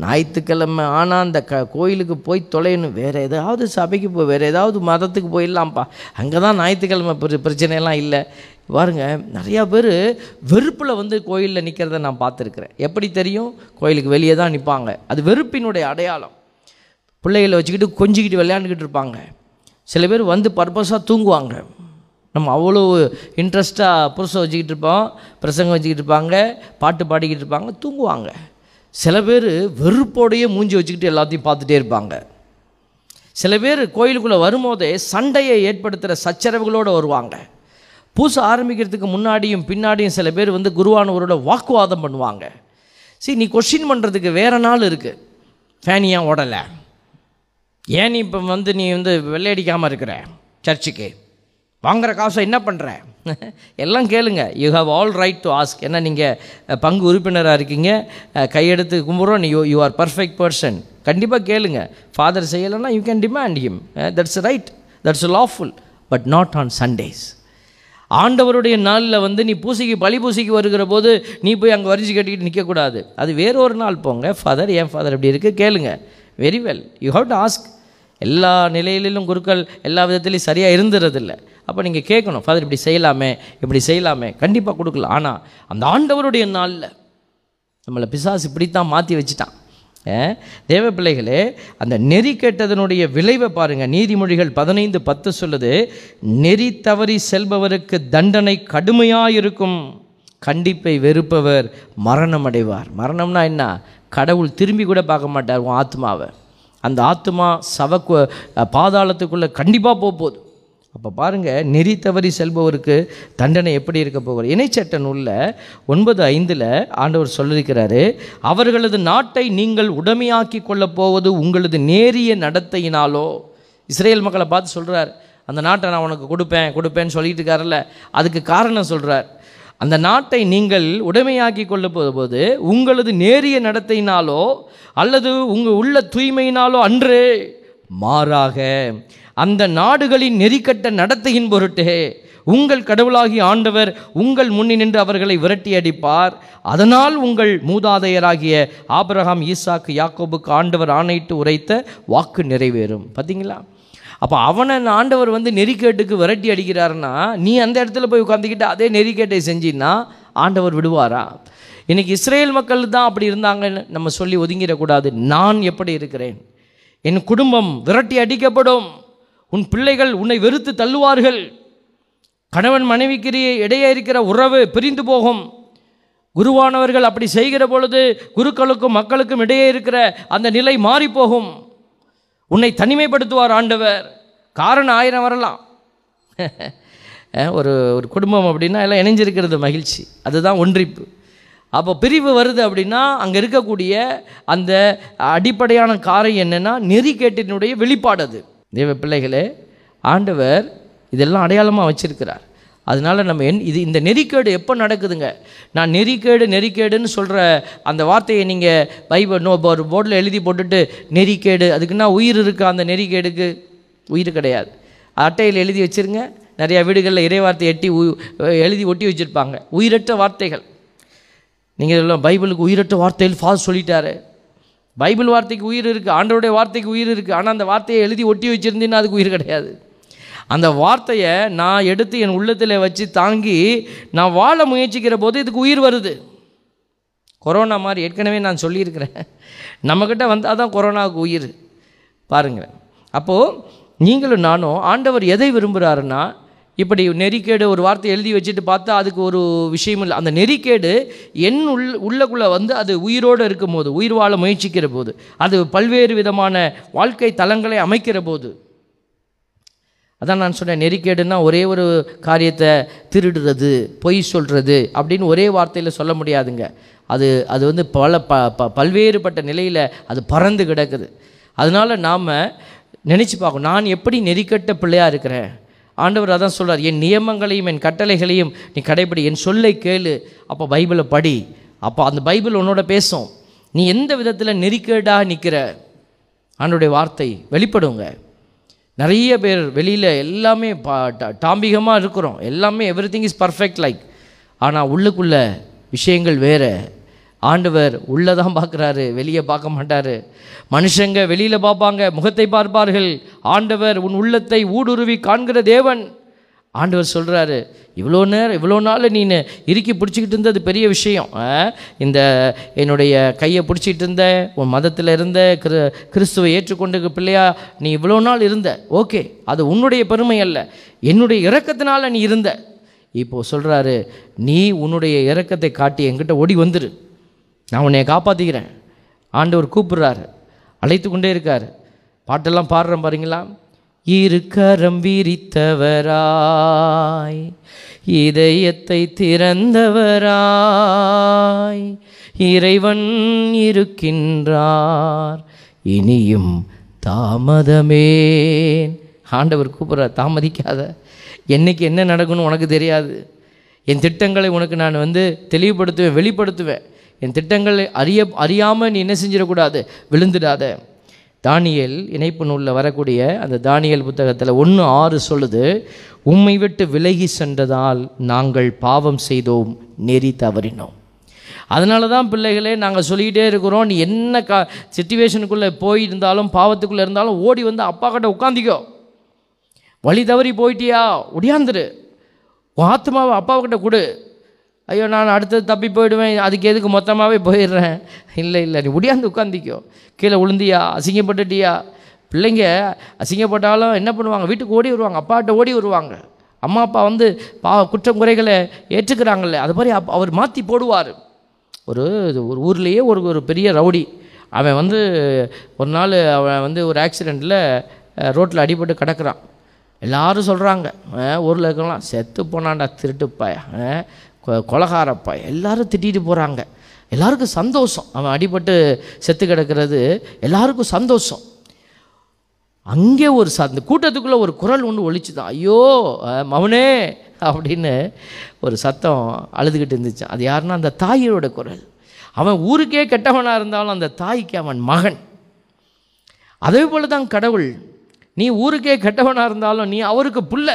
ஞாயிற்றுக்கிழமை ஆனால் அந்த க கோயிலுக்கு போய் தொலையணும். வேறு ஏதாவது சபைக்கு போ வேறு ஏதாவது மதத்துக்கு போயிடலாம்ப்பா. அங்கே தான் ஞாயிற்றுக்கிழமை பிர பிரச்சனையெல்லாம் இல்லை. பாருங்க நிறையா பேர் வெறுப்பில் வந்து கோயிலில் நிற்கிறத நான் பார்த்துருக்குறேன். எப்படி தெரியும்? கோயிலுக்கு வெளியே தான் நிற்பாங்க அது வெறுப்பினுடைய அடையாளம். பிள்ளைகளை வச்சுக்கிட்டு கொஞ்சிக்கிட்டு விளையாண்டுக்கிட்டு இருப்பாங்க. சில பேர் வந்து பர்பஸாக தூங்குவாங்க. நம்ம அவ்வளோ இன்ட்ரெஸ்ட்டாக புருஷை வச்சுக்கிட்டு இருப்போம் பிரசங்கம் வச்சுக்கிட்டு இருப்பாங்க பாட்டு பாடிக்கிட்டு இருப்பாங்க தூங்குவாங்க. சில பேர் வெறுப்போடையே மூஞ்சி வச்சுக்கிட்டு எல்லாத்தையும் பார்த்துட்டே இருப்பாங்க. சில பேர் கோயிலுக்குள்ளே வரும்போதே சண்டையை ஏற்படுத்துகிற சச்சரவுகளோடு வருவாங்க. பூசை ஆரம்பிக்கிறதுக்கு முன்னாடியும் பின்னாடியும் சில பேர் வந்து குருவானவரோட வாக்குவாதம் பண்ணுவாங்க. சரி நீ கொஷின் பண்ணுறதுக்கு வேறு நாள் இருக்குது ஃபேனியாக ஓடலை? ஏன் நீ இப்போ வந்து நீ வந்து வெள்ளையடிக்காமல் இருக்கிற? சர்ச்சுக்கு வாங்குகிற காசை என்ன பண்ணுற எல்லாம் கேளுங்க. You have all right to ask ஏன்னா நீங்கள் பங்கு உறுப்பினராக இருக்கீங்க. கையெடுத்து கும்புறோம். நீ யூ ஆர் பர்ஃபெக்ட் பர்சன் கண்டிப்பாக கேளுங்க. ஃபாதர் செய்யலைன்னா you can demand him that's right that's lawful but not on Sundays ஆண்டவருடைய நாளில் வந்து நீ பூசிக்கு பழி பூசிக்கு வருகிற போது நீ போய் அங்கே வரிஞ்சு கட்டிக்கிட்டு நிற்கக்கூடாது அது வேறொரு நாள் போங்க. ஃபாதர் ஏன் ஃபாதர் இப்படி இருக்குது கேளுங்க. Very well you have to ask எல்லா நிலையிலும் குருக்கள் எல்லா விதத்துலேயும் சரியாக இருந்துறதில்லை அப்போ நீங்கள் கேட்கணும் ஃபாதர் இப்படி செய்யலாமே இப்படி செய்யலாமே. கண்டிப்பாக கொடுக்கலாம் ஆனால் அந்த ஆண்டவருடைய நாளில் நம்மளை பிசாசு இப்படித்தான் மாற்றி வச்சுட்டான். தேவ பிள்ளைகளே அந்த நெறி கெட்டதனுடைய விளைவை பாருங்கள் நீதிமொழிகள் பதினைந்து பத்து சொல்லுது நெறி தவறி செல்பவருக்கு தண்டனை கடுமையாக இருக்கும் கண்டிப்பை வெறுப்பவர் மரணம் அடைவார் மரணம்னா என்ன? கடவுள் திரும்பி கூட பார்க்க மாட்டார் உன் ஆத்மாவை அந்த ஆத்மா சவக்கு பாதாளத்துக்குள்ளே கண்டிப்பாக போக போகுது. அப்போ பாருங்கள் நெறி தவறி செல்பவருக்கு தண்டனை எப்படி இருக்க போகிறது இணைச்சட்ட நூலில் ஒன்பது ஐந்தில் ஆண்டவர் சொல்லியிருக்கிறாரு அவர்களது நாட்டை நீங்கள் உடமையாக்கி கொள்ளப் போவது உங்களது நேரிய நடத்தையினாலோ. இஸ்ரேல் மக்களை பார்த்து சொல்கிறார் அந்த நாட்டை நான் உனக்கு கொடுப்பேன் கொடுப்பேன்னு சொல்லிட்டு இருக்காருல்ல அதுக்கு காரணம் சொல்கிறார் அந்த நாட்டை நீங்கள் உடைமையாக்கி கொள்ள போது உங்களது நேரிய நடத்தையினாலோ அல்லது உங்கள் உள்ள தூய்மையினாலோ அன்று மாறாக அந்த நாடுகளின் நெறிக்கட்ட நடத்தையின் பொருட்டே உங்கள் கடவுளாகி ஆண்டவர் உங்கள் முன்னி நின்று அவர்களை விரட்டி அடிப்பார் அதனால் உங்கள் மூதாதையராகிய ஆபிரகாம் ஈசாக்கு யாக்கோபுக்கு ஆண்டவர் ஆணையிட்டு உரைத்த வாக்கு நிறைவேறும். பார்த்தீங்களா அப்போ அவனை ஆண்டவர் வந்து நெறிக்கேட்டுக்கு விரட்டி அடிக்கிறாருன்னா நீ அந்த இடத்துல போய் உட்காந்துக்கிட்டு அதே நெறிக்கேட்டை செஞ்சின்னா ஆண்டவர் விடுவாரா? இன்றைக்கி இஸ்ரேல் மக்கள் தான் அப்படி இருந்தாங்கன்னு நம்ம சொல்லி ஒதுங்கிடக்கூடாது. நான் எப்படி இருக்கிறேன்? என் குடும்பம் விரட்டி அடிக்கப்படும் உன் பிள்ளைகள் உன்னை வெறுத்து தள்ளுவார்கள். கணவன் மனைவிக்கு இடையே இருக்கிற உறவு பிரிந்து போகும். குருவானவர்கள் அப்படி செய்கிற பொழுது குருக்களுக்கும் மக்களுக்கும் இடையே இருக்கிற அந்த நிலை மாறிப்போகும். உன்னை தனிமைப்படுத்துவார் ஆண்டவர். காரணம் ஆயிரம் வரலாம். ஒரு ஒரு குடும்பம் அப்படின்னா எல்லாம் இணைஞ்சிருக்கிறது மகிழ்ச்சி. அதுதான் ஒன்றிப்பு. அப்போ பிரிவு வருது அப்படின்னா அங்கே இருக்கக்கூடிய அந்த அடிப்படையான காரை என்னென்னா நெறிக்கேட்டினுடைய வெளிப்பாடு அது. தேவ பிள்ளைகளே ஆண்டவர் இதெல்லாம் அடையாளமாக வச்சிருக்கிறார். அதனால நம்ம என் இது இந்த நெறிக்கேடு எப்போ நடக்குதுங்க? நான் நெறிக்கேடு நெறிக்கேடுன்னு சொல்கிற அந்த வார்த்தையை நீங்கள் பைபிள் நோ ஒரு போர்டில் எழுதி போட்டுட்டு நெறிக்கேடு அதுக்குன்னா உயிர் இருக்கா அந்த நெறிக்கேடுக்கு? உயிர் கிடையாது. அட்டையில் எழுதி வச்சிருங்க. நிறையா வீடுகளில் இறைவார்த்தை எட்டி உ- எழுதி ஒட்டி வச்சுருப்பாங்க. உயிரற்ற வார்த்தைகள். நீங்கள் எல்லாம் பைபிளுக்கு உயிரற்ற வார்த்தைகள் ஃபாஸ் சொல்லிட்டாரு. பைபிள் வார்த்தைக்கு உயிர் இருக்குது ஆண்டவருடைய வார்த்தைக்கு உயிர் இருக்குது ஆனால் அந்த வார்த்தையை எழுதி ஒட்டி வச்சுருந்தீங்கன்னா அதுக்கு உயிர் கிடையாது. அந்த வார்த்தையை நான் எடுத்து என் உள்ளத்தில் வச்சு தாங்கி நான் வாழ முயற்சிக்கிற போது இதுக்கு உயிர் வருது. கொரோனா மாதிரி ஏற்கனவே நான் சொல்லியிருக்கிறேன். நம்மக்கிட்ட வந்தால் தான் கொரோனாவுக்கு உயிர். பாருங்கள் அப்போது நீங்களும் நானும் ஆண்டவர் எதை விரும்புகிறாருன்னா இப்படி நெறிக்கேடு ஒரு வார்த்தை எழுதி வச்சுட்டு பார்த்தா அதுக்கு ஒரு விஷயம் இல்லை. அந்த நெறிக்கேடு என் உள் உள்ளக்குள்ளே வந்து அது உயிரோடு இருக்கும்போது உயிர் வாழ முயற்சிக்கிற போது அது பல்வேறு விதமான வாழ்க்கை தலங்களை அமைக்கிற போது. அதான் நான் சொன்னேன் நெறிக்கேடுன்னா ஒரே ஒரு காரியத்தை திருடுறது பொய் சொல்கிறது அப்படின்னு ஒரே வார்த்தையில் சொல்ல முடியாதுங்க. அது அது வந்து பல ப ப பல்வேறுபட்ட நிலையில் அது பறந்து கிடக்குது. அதனால் நாம் நினச்சி பார்க்கணும் நான் எப்படி நெறிக்கட்ட பிள்ளையாக இருக்கிறேன்? ஆண்டவர் அதான் சொல்கிறார் என் நியமங்களையும் என் கட்டளைகளையும் நீ கடைபிடி என் சொல்லை கேளு. அப்போ பைபிளை படி அப்போ அந்த பைபிள் உன்னோட பேசும். நீ எந்த விதத்தில் நெறிக்கேடாக நிற்கிற ஆண்டோடைய வார்த்தை வெளிப்படுங்க. நிறைய பேர் வெளியில் எல்லாமே பா டாம்பிகமாக இருக்கிறோம். எல்லாமே everything is perfect like ஆனால் உள்ளுக்குள்ள விஷயங்கள் வேறு. ஆண்டவர் உள்ளே தான் பார்க்குறாரு வெளியே பார்க்க மாட்டார். மனுஷங்க வெளியில் பார்ப்பாங்க முகத்தை பார்ப்பார்கள். ஆண்டவர் உன் உள்ளத்தை ஊடுருவி காண்கிற தேவன். ஆண்டவர் சொல்கிறாரு இவ்வளோ நேரம் இவ்வளோ நாள் நீ இறுக்கி பிடிச்சிக்கிட்டு இருந்தது பெரிய விஷயம். ஆ? இந்த என்னுடைய கையை பிடிச்சிக்கிட்டு இருந்த உன் மதத்தில் இருந்த கிரு கிறிஸ்துவை ஏற்றுக்கொண்டு பிள்ளையா நீ இவ்வளோ நாள் இருந்த. ஓகே அது உன்னுடைய பெருமை அல்ல. என்னுடைய இறக்கத்தினால் நீ இருந்த. இப்போது சொல்கிறாரு நீ உன்னுடைய இறக்கத்தை காட்டி என்கிட்ட ஓடி வந்துரு. நான் உன்னை காப்பாற்றிக்கிறேன் ஆண்டவர் கூப்பிடுறாரு. அழைத்து கொண்டே இருக்கார். பாட்டெல்லாம் பாடுறேன் பாருங்களா? இருக்கரம் விரித்தவராய் இதயத்தை திறந்தவராய் இறைவன் இருக்கின்றார். இனியும் தாமதமேன். ஆண்டவர் கூப்பிட்றார் தாமதிக்காத. என்னைக்கு என்ன நடக்கும்னு உனக்கு தெரியாது. என் திட்டங்களை உனக்கு நான் வந்து தெளிவுபடுத்துவேன் வெளிப்படுத்துவேன். என் திட்டங்களை அறிய அறியாமல் நீ என்ன செஞ்சிடக்கூடாது? விழுந்துடாத. தானியல் இணைப்பு நூலில் வரக்கூடிய அந்த தானியல் புத்தகத்தில் ஒன்று ஆறு சொல்லுது உம்மை விட்டு விலகி சென்றதால் நாங்கள் பாவம் செய்தோம் நெறி தவறினோம். அதனால தான் பிள்ளைகளே நாங்கள் சொல்லிக்கிட்டே இருக்கிறோம் நீ என்ன கா சுச்சுவேஷனுக்குள்ளே போயிருந்தாலும் பாவத்துக்குள்ளே இருந்தாலும் ஓடி வந்து அப்பா கிட்ட உட்காந்திக்கோ வழி தவறி போயிட்டியா? ஒடியாந்துரு. உன் ஆத்மாவை அப்பாவுக்கிட்ட கொடு. ஐயோ நான் அடுத்தது தப்பி போயிடுவேன் அதுக்கு எதுக்கு மொத்தமாகவே போயிடுறேன்? இல்லை இல்லை நீ ஒடியாந்து உட்காந்திக்கோ கீழே விழுந்தியா அசிங்கப்பட்டுட்டியா? பிள்ளைங்க அசிங்கப்பட்டாலும் என்ன பண்ணுவாங்க? வீட்டுக்கு ஓடி வருவாங்க அப்பாட்ட ஓடி வருவாங்க. அம்மா அப்பா வந்து பா குற்றம் குறைகளை ஏற்றுக்கிறாங்கல்ல அது மாதிரி அப் அவர் மாற்றி போடுவார். ஒரு ஒரு ஊர்லேயே ஒரு ஒரு பெரிய ரவுடி அவன் வந்து ஒரு நாள் அவன் வந்து ஒரு ஆக்சிடெண்ட்டில் ரோட்டில் அடிபட்டு கிடக்குறான். எல்லாரும் சொல்கிறாங்க ஊரில் இருக்கலாம் செத்து போனான்டா திருட்டுப்பாயா? கொலகாரப்பா. எல்லாரும் திட்டிட்டு போகிறாங்க எல்லாருக்கும் சந்தோஷம். அவன் அடிபட்டு செத்து கிடக்கிறது எல்லாருக்கும் சந்தோஷம். அங்கே ஒரு சந்த அந்த கூட்டத்துக்குள்ளே ஒரு குரல் ஒன்று ஒழிச்சுதான் ஐயோ மவுனே மவனே அப்படின்னு ஒரு சத்தம் அழுதுகிட்டு இருந்துச்சு. அது யாருன்னா அந்த தாயோட குரல். அவன் ஊருக்கே கெட்டவனாக இருந்தாலும் அந்த தாய்க்கு அவன் மகன். அதே போல் தான் கடவுள். நீ ஊருக்கே கெட்டவனாக இருந்தாலும் நீ அவருக்கு புள்ள.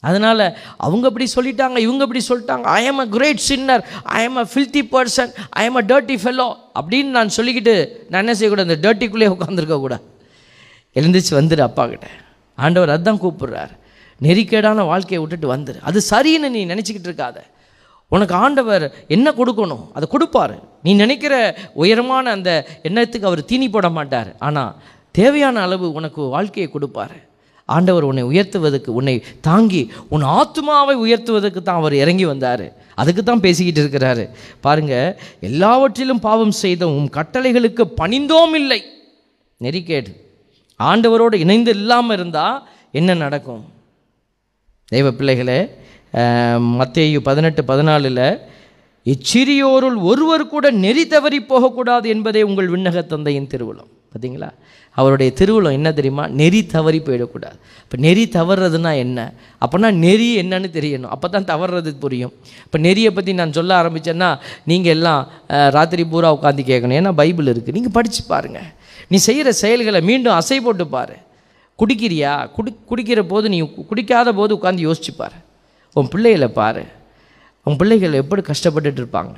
அதனால் அவங்க இப்படி சொல்லிட்டாங்க இவங்க இப்படி சொல்லிட்டாங்க. I am a great sinner I am a filthy person I am a dirty fellow அப்படின்னு நான் சொல்லிக்கிட்டு நான் என்ன செய்யக்கூடாது? இந்த டர்ட்டிக்குள்ளேயே உட்காந்துருக்கக்கூடாது எழுந்திரிச்சு வந்துடு அப்பா கிட்ட. ஆண்டவர் அதான் கூப்பிடுறார். நெறிக்கேடான வாழ்க்கையை விட்டுட்டு வந்துரு. அது சரின்னு நீ நினச்சிக்கிட்டு இருக்காத. உனக்கு ஆண்டவர் என்ன கொடுக்கணும்? அதை கொடுப்பாரு. நீ நினைக்கிற உயரமான அந்த எண்ணத்துக்கு அவர் தீனி போட மாட்டார். ஆனால் தேவையான அளவு உனக்கு வாழ்க்கையை கொடுப்பாரு. ஆண்டவர் உன்னை உயர்த்துவதற்கு உன்னை தாங்கி உன் ஆத்மாவை உயர்த்துவதற்கு தான் அவர் இறங்கி வந்தார். அதுக்கு தான் பேசிக்கிட்டு இருக்கிறாரு. பாருங்க எல்லாவற்றிலும் பாவம் செய்த உன் கட்டளைகளுக்கு பணிந்தோம் இல்லை. நெறிக்கேடு ஆண்டவரோடு இணைந்து இல்லாமல் இருந்தால் என்ன நடக்கும்? தெய்வ பிள்ளைகளே மத்தேயு பதினெட்டு பதினாலில் இச்சிறியோருள் ஒருவர் கூட நெறி தவறி போகக்கூடாது என்பதே உங்கள் விண்ணக தந்தையின் திருவிழம் பார்த்தீங்களா அவருடைய திருவுளம் என்ன தெரியுமா? நெறி தவறி போயிடக்கூடாது. இப்போ நெறி தவறுறதுனா என்ன? அப்போனா நெறி என்னன்னு தெரியணும். அப்போ தான் தவறுறது புரியும். இப்போ நெறியை பற்றி நான் சொல்ல ஆரம்பித்தேன்னா நீங்கள் எல்லாம் ராத்திரி பூரா உட்காந்து கேட்கணும். ஏன்னா பைபிள் இருக்குது நீங்கள் படித்து பாருங்கள் நீ செய்கிற செயல்களை மீண்டும் அசை போட்டு பாரு. குடிக்கிறியா? குடி குடிக்கிற போது நீ குடிக்காத போது உட்காந்து யோசிச்சு பாரு. உன் பிள்ளைகளை பாரு. உன் பிள்ளைகள் எப்படி கஷ்டப்பட்டுட்டு இருப்பாங்க?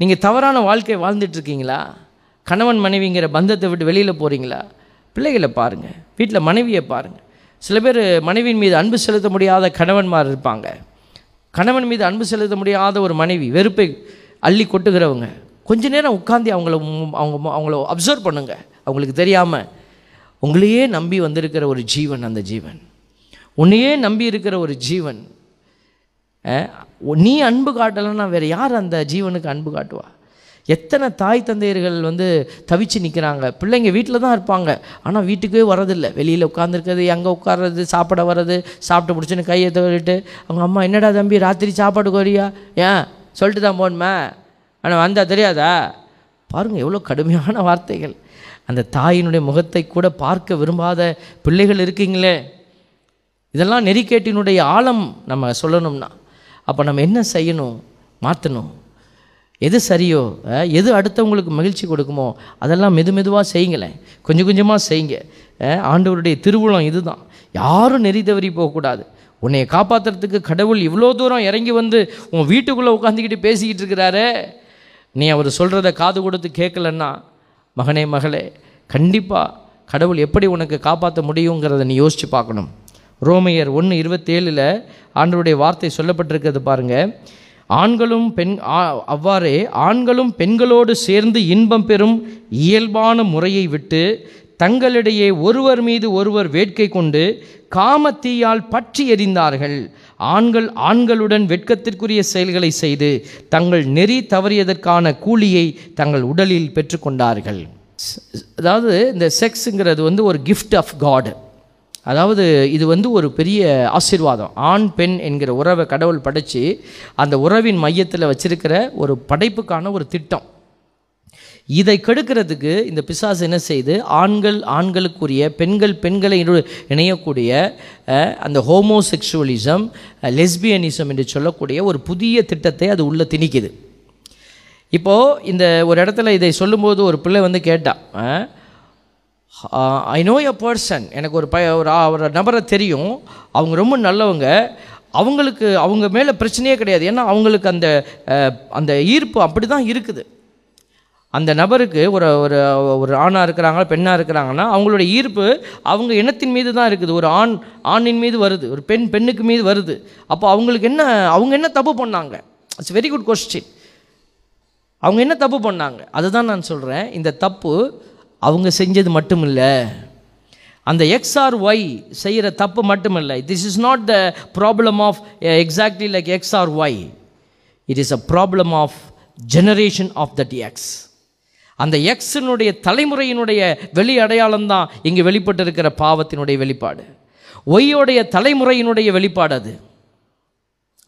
நீங்கள் தவறான வாழ்க்கை வாழ்ந்துட்டுருக்கீங்களா கணவன் மனைவிங்கிற பந்தத்தை விட்டு வெளியில் போகிறீங்களா பிள்ளைகளை பாருங்கள் வீட்டில் மனைவியை பாருங்கள் சில பேர் மனைவியின் மீது அன்பு செலுத்த முடியாத கணவன்மார் இருப்பாங்க. கணவன் மீது அன்பு செலுத்த முடியாத ஒரு மனைவி வெறுப்பை அள்ளி கொட்டுகிறவங்க கொஞ்ச நேரம் உட்காந்து அவங்கள அவங்க அவங்கள அப்சர்வ் பண்ணுங்க. அவங்களுக்கு தெரியாமல் உங்களையே நம்பி வந்திருக்கிற ஒரு ஜீவன் அந்த ஜீவன். உன்னையே நம்பி இருக்கிற ஒரு ஜீவன். நீ அன்பு காட்டலைன்னா வேறு யார் அந்த ஜீவனுக்கு அன்பு காட்டுவா? எத்தனை தாய் தந்தையர்கள் வந்து தவிச்சு நிற்கிறாங்க பிள்ளைங்க வீட்டில் தான் இருப்பாங்க. ஆனால் வீட்டுக்கே வரதில்லை வெளியில் உட்காந்துருக்கிறது அங்கே உட்கார்றது சாப்பிட வர்றது சாப்பிட்டு பிடிச்சின்னு கையை தவிட்டு அவங்க அம்மா என்னடா தம்பி ராத்திரி சாப்பாடு கோரியா? ஏன்? சொல்லிட்டு தான் போகணுமே. ஆனால் வந்தால் தெரியாதா? பாருங்கள் எவ்வளோ கடுமையான வார்த்தைகள். அந்த தாயினுடைய முகத்தை கூட பார்க்க விரும்பாத பிள்ளைகள் இருக்கீங்களே. இதெல்லாம் நெறிக்கேட்டினுடைய ஆழம் நம்ம சொல்லணும்னா. அப்போ நம்ம என்ன செய்யணும்? மாற்றணும் எது சரியோ எது அடுத்தவங்களுக்கு மகிழ்ச்சி கொடுக்குமோ அதெல்லாம் மெது மெதுவாக செய்யுங்களேன். கொஞ்சம் கொஞ்சமாக செய்யுங்க. ஆண்டவருடைய திருவுளம் இதுதான். யாரும் நெறி தவறி போகக்கூடாது. உன்னை காப்பாற்றுறதுக்கு கடவுள் இவ்வளோ தூரம் இறங்கி வந்து உன் வீட்டுக்குள்ளே உட்காந்துக்கிட்டு பேசிக்கிட்டு இருக்கிறாரே. நீ அவர் சொல்கிறத காது கொடுத்து கேட்கலன்னா மகனே மகளே கண்டிப்பாக கடவுள் எப்படி உனக்கு காப்பாற்ற முடியுங்கிறத நீ யோசித்து பார்க்கணும். ரோமையர் ஒன்று இருபத்தேழில் ஆண்டவருடைய வார்த்தை சொல்லப்பட்டிருக்கிறது பாருங்கள் ஆண்களும் பெண் அவ்வாறே ஆண்களும் பெண்களோடு சேர்ந்து இன்பம் பெறும் இயல்பான முறையை விட்டு தங்களிடையே ஒருவர் மீது ஒருவர் வேட்கை கொண்டு காமத்தீயால் பற்றி எறிந்தார்கள். ஆண்கள் ஆண்களுடன் வெட்கத்திற்குரிய செயல்களை செய்து தங்கள் நெறி தவறியதற்கான கூலியை தங்கள் உடலில் பெற்றுக்கொண்டார்கள். அதாவது இந்த செக்ஸுங்கிறது வந்து ஒரு கிஃப்ட் ஆஃப் காட் அதாவது இது வந்து ஒரு பெரிய ஆசீர்வாதம். ஆண் பெண் என்கிற உறவை கடவுள் படைச்சு அந்த உறவின் மையத்தில் வச்சிருக்கிற ஒரு படைப்புக்கான ஒரு திட்டம். இதை கெடுக்கிறதுக்கு இந்த பிசாசு என்ன செய்து ஆண்கள் ஆண்களுக்குரிய பெண்கள் பெண்களை இணையக்கூடிய அந்த ஹோமோசெக்ஷுவலிசம் லெஸ்பியனிசம் என்று சொல்லக்கூடிய ஒரு புதிய திட்டத்தை அது உள்ளே திணிக்குது. இப்போது இந்த ஒரு இடத்துல இதை சொல்லும்போது ஒரு பிள்ளை வந்து கேட்டான் ஐ நோ எ பர்சன் எனக்கு ஒரு ப ஒரு ஒரு நபரை தெரியும். அவங்க ரொம்ப நல்லவங்க. அவங்களுக்கு அவங்க மேலே பிரச்சனையே கிடையாது. ஏன்னா அவங்களுக்கு அந்த அந்த ஈர்ப்பு அப்படி தான் இருக்குது. அந்த நபருக்கு ஒரு ஒரு ஒரு ஆணாக இருக்கிறாங்க பெண்ணாக இருக்கிறாங்கன்னா அவங்களுடைய ஈர்ப்பு அவங்க இனத்தின் மீது தான் இருக்குது. ஒரு ஆண் ஆணின் மீது வருது. ஒரு பெண் பெண்ணுக்கு மீது வருது. அப்போ அவங்களுக்கு என்ன அவங்க என்ன தப்பு பண்ணாங்க? இட்ஸ் வெரி குட் கொஸ்டின் அவங்க என்ன தப்பு பண்ணாங்க? அதுதான் நான் சொல்கிறேன் இந்த தப்பு அவங்க செஞ்சது மட்டும் இல்லை அந்த எக்ஸ்ஆர் ஒய் செய்கிற தப்பு மட்டும் இல்லை this is not the problem of exactly like X or Y it is a problem of generation of that X அந்த எக்ஸினுடைய தலைமுறையினுடைய வெளி அடையாளம் தான் இங்கே வெளிப்பட்டிருக்கிற பாவத்தினுடைய வெளிப்பாடு. ஒய்யோடைய தலைமுறையினுடைய வெளிப்பாடு அது.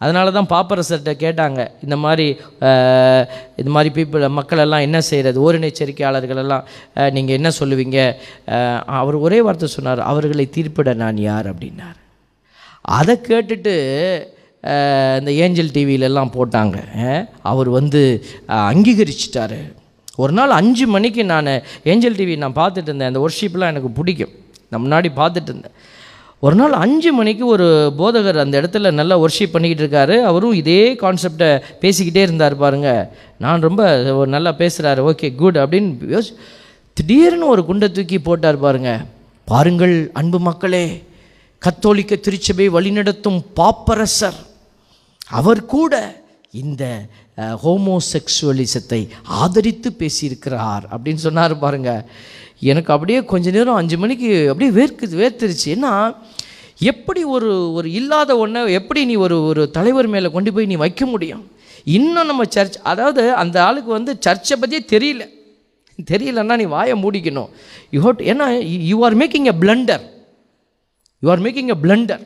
அதனால தான் பாப்பரசர்கிட்ட கேட்டாங்க இந்த மாதிரி இந்த இது மாதிரி பீப்புள் மக்கள் எல்லாம் என்ன செய்கிறது ஓரினைச்சரிக்கையாளர்கள் எல்லாம் நீங்கள் என்ன சொல்லுவீங்க? அவர் ஒரே வார்த்தை சொன்னார் அவர்களை தீர்ப்பிட நான் யார்? அப்படின்னார். அதை கேட்டுட்டு இந்த ஏஞ்சல் டிவியிலெல்லாம் போட்டாங்க. அவர் வந்து அஹ், அங்கீகரிச்சிட்டாரு. ஒரு நாள் அஞ்சு மணிக்கு நான் ஏஞ்சல் டிவி நான் பார்த்துட்டு இருந்தேன். அந்த ஒர்ஷிப்லாம் எனக்கு பிடிக்கும். நான் முன்னாடி பார்த்துட்டு இருந்தேன். ஒரு நாள் அஞ்சு மணிக்கு ஒரு போதகர் அந்த இடத்துல நல்லா ஒர்ஷிப் பண்ணிக்கிட்டு இருக்காரு. அவரும் இதே கான்செப்டை பேசிக்கிட்டே இருந்தார் பாருங்க. நான் ரொம்ப ஒரு நல்லா பேசுகிறாரு ஓகே குட் அப்படின்னு யோசி திடீர்னு ஒரு குண்டை தூக்கி போட்டார் பாருங்க. பாருங்கள் அன்பு மக்களே கத்தோலிக்க திருச்சபை வழிநடத்தும் பாப்பரசர். அவர் கூட இந்த ஹோமோசெக்சுவலிசத்தை ஆதரித்து பேசியிருக்கிறார் அப்படின்னு சொன்னார் பாருங்கள் எனக்கு அப்படியே கொஞ்ச நேரம் அஞ்சு மணிக்கு அப்படியே வேர்க்குது வேர்த்துருச்சு. ஏன்னா எப்படி ஒரு ஒரு இல்லாத ஒன்றை எப்படி நீ ஒரு ஒரு தலைவர் மேலே கொண்டு போய் நீ வைக்க முடியும்? இன்னும் நம்ம சர்ச் அதாவது அந்த ஆளுக்கு வந்து சர்ச்சை பற்றியே தெரியல. தெரியலன்னா நீ வாயை மூடிக்கணும். யூ ஹோட் ஏன்னா you are making a blunder you are making a blunder